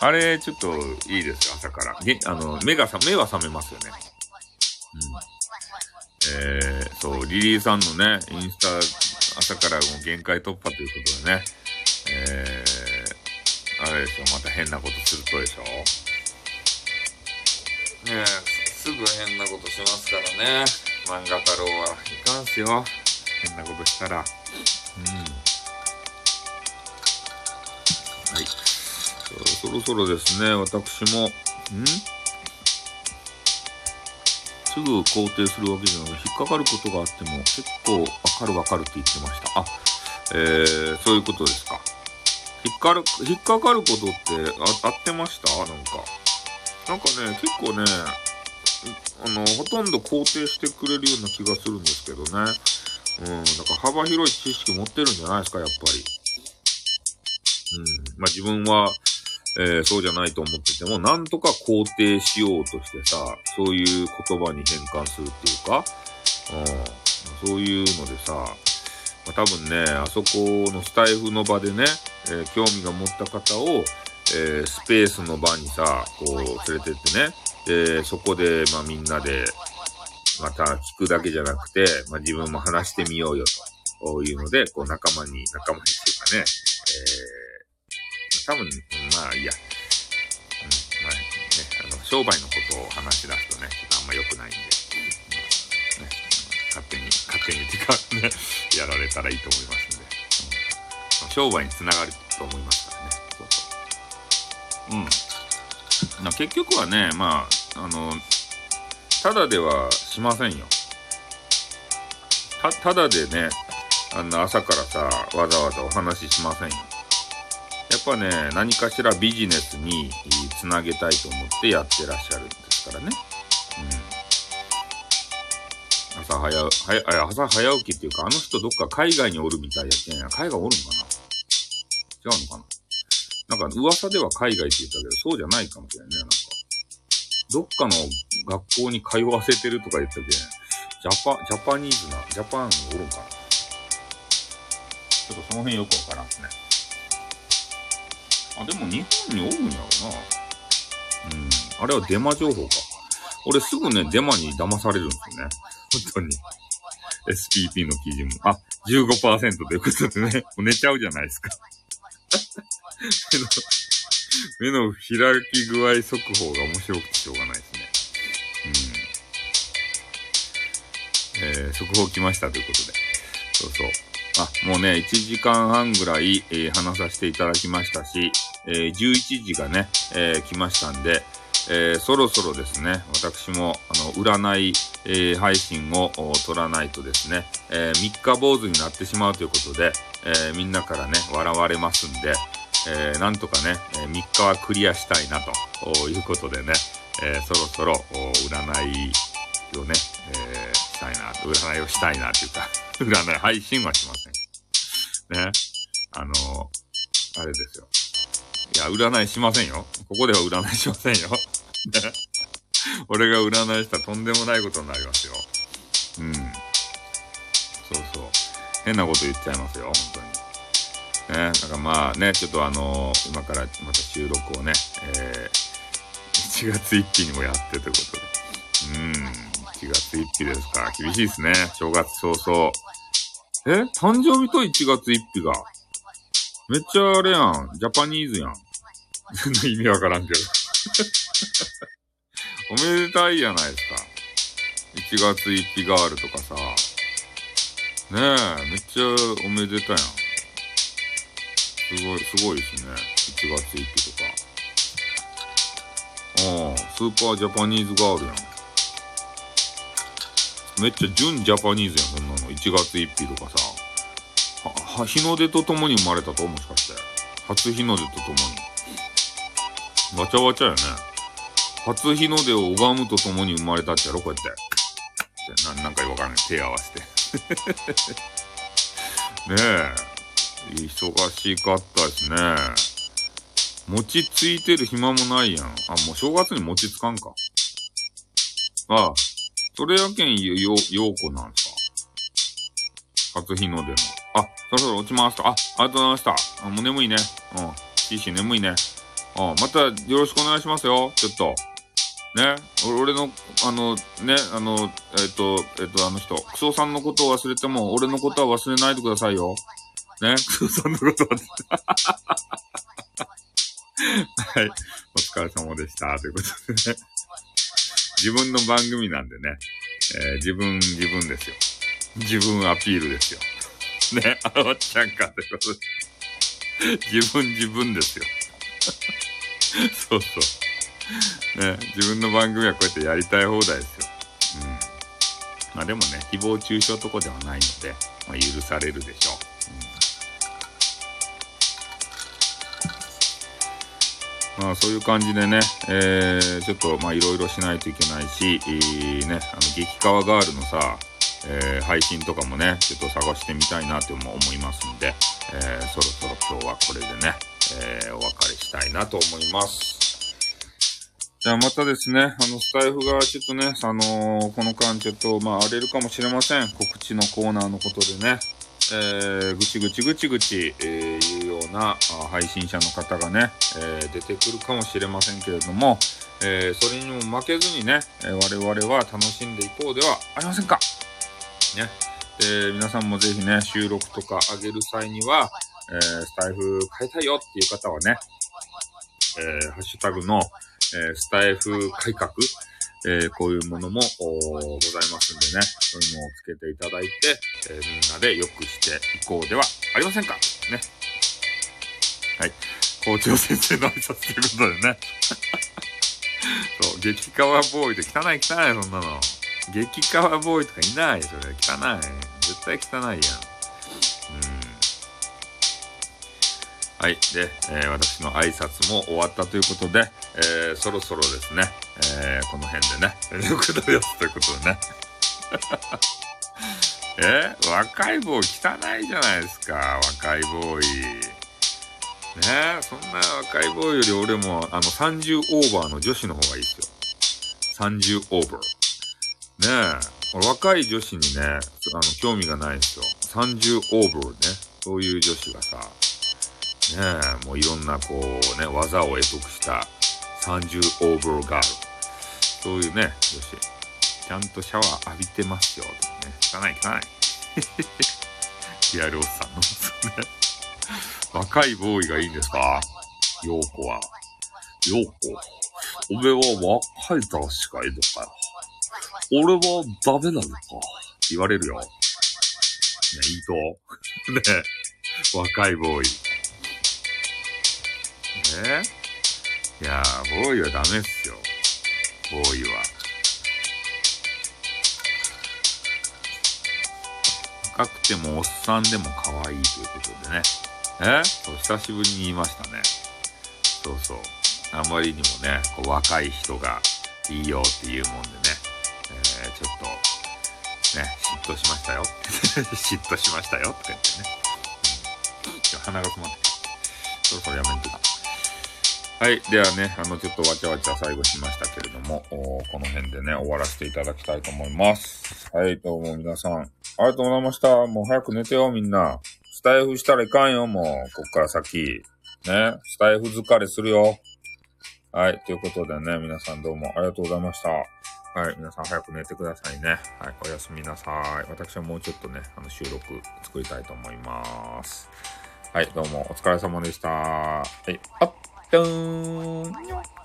あれ、ちょっといいですよ、朝から。げあの、目がさ、目は覚めますよね。うん。えー、そう、リリーさんのね、インスタ、朝からもう限界突破ということでね、えー、あれでしょ、また変なことするとでしょ。ねえ、すぐ変なことしますからね。漫画太郎はいかんすよ。変なことしたら。うん。はい。そろそろですね、私も、ん？すぐ肯定するわけじゃなく引っかかることがあっても結構わかるわかるって言ってました。あ、えー、そういうことですか。引っかる、引っかかることってあ合ってました？なんか。なんかね、結構ね、あの、ほとんど肯定してくれるような気がするんですけどね。うん、だか幅広い知識持ってるんじゃないですか、やっぱり。うん。まあ自分は、えー、そうじゃないと思ってても、なんとか肯定しようとしてさ、そういう言葉に変換するっていうか、うん、そういうのでさ、まあ、多分ね、あそこのスタイフの場でね、えー、興味が持った方を、えー、スペースの場にさ、こう連れてってね、で、そこで、まあみんなで、また聞くだけじゃなくて、まあ自分も話してみようよというので、こう仲間に、仲間にっていうかね、えー多分、まあいや。うん、まあね、あの、商売のことを話し出すとね、ちょっとあんま良くないんで、うん、ね、勝手に、勝手にっていうかね、やられたらいいと思いますんで、うん、商売につながると思いますからね。うう。うん。まあ、結局はね、まあ、あの、ただではしませんよ。た、ただでね、あの、朝からさ、わざわざお話ししませんよ。やっぱね、何かしらビジネスにつなげたいと思ってやってらっしゃるんですからね。うん。朝早、早、朝早起きっていうか、あの人どっか海外におるみたいやけんや。海外おるんかな？違うのかな？なんか噂では海外って言ったけど、そうじゃないかもしれないね、なんか。どっかの学校に通わせてるとか言ったけど、ジャパ、ジャパニーズな、ジャパンおるんかな？ちょっとその辺よくわからんすね。あ、でも日本におるんやろな。うん。あれはデマ情報か。俺すぐね、デマに騙されるんですよね。本当に。SPP の記事も。あ、15%ということでね、寝ちゃうじゃないですか。目の、目の開き具合速報が面白くてしょうがないですね。うん。えー、速報来ましたということで。そうそう。あ、もうね、1時間半ぐらい、えー、話させていただきましたし、えー、11時がね、えー、来ましたんで、えー、そろそろですね、私も、あの、占い、えー、配信を取らないとですね、えー、三日坊主になってしまうということで、え、みんなからね、笑われますんで、え、なんとかね、え、3日はクリアしたいなということでね、え、そろそろ占いをね、え、したいな、占いをしたいなというか、占い配信はしません。ね。あのー、あれですよ。いや、占いしませんよ。ここでは占いしませんよ。ね。俺が占いしたらとんでもないことになりますよ。うん。そうそう。変なこと言っちゃいますよ、本当に。ね、だからまあね、ちょっとあのー、今からまた収録をね、えー、1月1日にもやってということで。うん、1月1日ですか。厳しいですね。正月早々。え？誕生日と1月1日が。めっちゃあれやん。ジャパニーズやん。全然意味わからんけど。おめでたいやないですか。1月1日ガールとかさ。ねえ、めっちゃおめでたやん。すごい、すごいですね。1月1日とか。ああ、スーパージャパニーズガールやん。めっちゃ純ジャパニーズやん、そんなの。1月1日とかさ。は、日の出とともに生まれたともしかして。初日の出とともに。わちゃわちゃやね。初日の出を拝むとともに生まれたっちゃろ、こうやって。な、なんかわからない。手合わせて。ねえ。忙しかったですね。餅ついてる暇もないやん。あ、もう正月に餅つかんか。ああ、れやけんよ、よ、うこなんすか？初日の出の。あ、そろそろ落ちますと。あ、ありがとうございました。あもう眠いね。うん。いいし眠いね。うん。またよろしくお願いしますよ。ちょっと。ね。俺の、あの、ね、あの、えっ、ー、と、えっ、ー、と、あの人、クソさんのことを忘れても、俺のことは忘れないでくださいよ。ね。クソさんのことは。はい。お疲れ様でした。ということでね。自分の番組なんでね。えー、自分、自分ですよ。自分アピールですよ。ね。あわちゃんかってことで。自分、自分ですよ。そうそう。ね、自分の番組はこうやってやりたい放題ですよ。うん。まあでもね、誹謗中傷とこではないので、まあ、許されるでしょう。まあそういう感じでね、えー、ちょっとまあいろいろしないといけないし、えー、ね、あの、激川ガールのさ、えー、配信とかもね、ちょっと探してみたいなと思いますんで、えー、そろそろ今日はこれでね、えー、お別れしたいなと思います。じゃあまたですね、あの、スタイフがちょっとね、あのー、この間ちょっと、まあ、荒れるかもしれません。告知のコーナーのことでね、えー、ぐちぐちぐちぐち、えー、いうような配信者の方がね、えー、出てくるかもしれませんけれども、えー、それにも負けずにね、え我々は楽しんでいこうではありませんか？ね。え皆さんもぜひね、収録とか上げる際には、えスタイフ変えたいよっていう方はね、えハッシュタグの、えー、スタイフ改革、えー、こういうものもございますんでね、そういうのをつけていただいて、えー、みんなで良くしていこうではありませんか？ね。はい。校長先生の挨拶ということでね。そう、激川ボーイで汚い汚い、そんなの。激川ボーイとかいない、それ。汚い。絶対汚いやん。はい。で、えー、私の挨拶も終わったということで、えー、そろそろですね、えー、この辺でね、6度4つということでね。え若いボーイ汚いじゃないですか、若いボーイ。ね、そんな若いボーイより俺も、あの、30オーバーの女子の方がいいですよ。30オーバー。ねえ、若い女子にね、あの、興味がないんですよ。30オーバーね。そういう女子がさ、ねえ、もういろんなこうね、技を得得した30オーバーガール。そういうね、女子。ちゃんとシャワー浴びてますよ。ね、汚い汚い。リアルおっさんのね。若いボーイがいいんですか？陽子は。陽子。おめは若い男子がいいのかよ。俺はダメなのか？言われるよ。ね、いいと。ね、若いボーイ。ねいやー、ボーイはダメっすよ。ボーイは。若くてもおっさんでも可愛いということでね。え？そう、久しぶりに言いましたね。そうそう。あまりにもね、こう若い人がいいよっていうもんでね、えー、ちょっと、ね、嫉妬しましたよ。嫉妬しましたよって言ってね。うん、鼻が詰まって。そろそろやめんとな。はい。ではね、あの、ちょっとわちゃわちゃ最後しましたけれども、この辺でね、終わらせていただきたいと思います。はい、どうも皆さん、ありがとうございました。もう早く寝てよ、みんな。スタイフしたらいかんよ、もう。こっから先。ね。スタイフ疲れするよ。はい。ということでね、皆さんどうもありがとうございました。はい。皆さん早く寝てくださいね。はい。おやすみなさい。私はもうちょっとね、あの、収録作りたいと思います。はい。どうもお疲れ様でした。はい。あっ、どーん。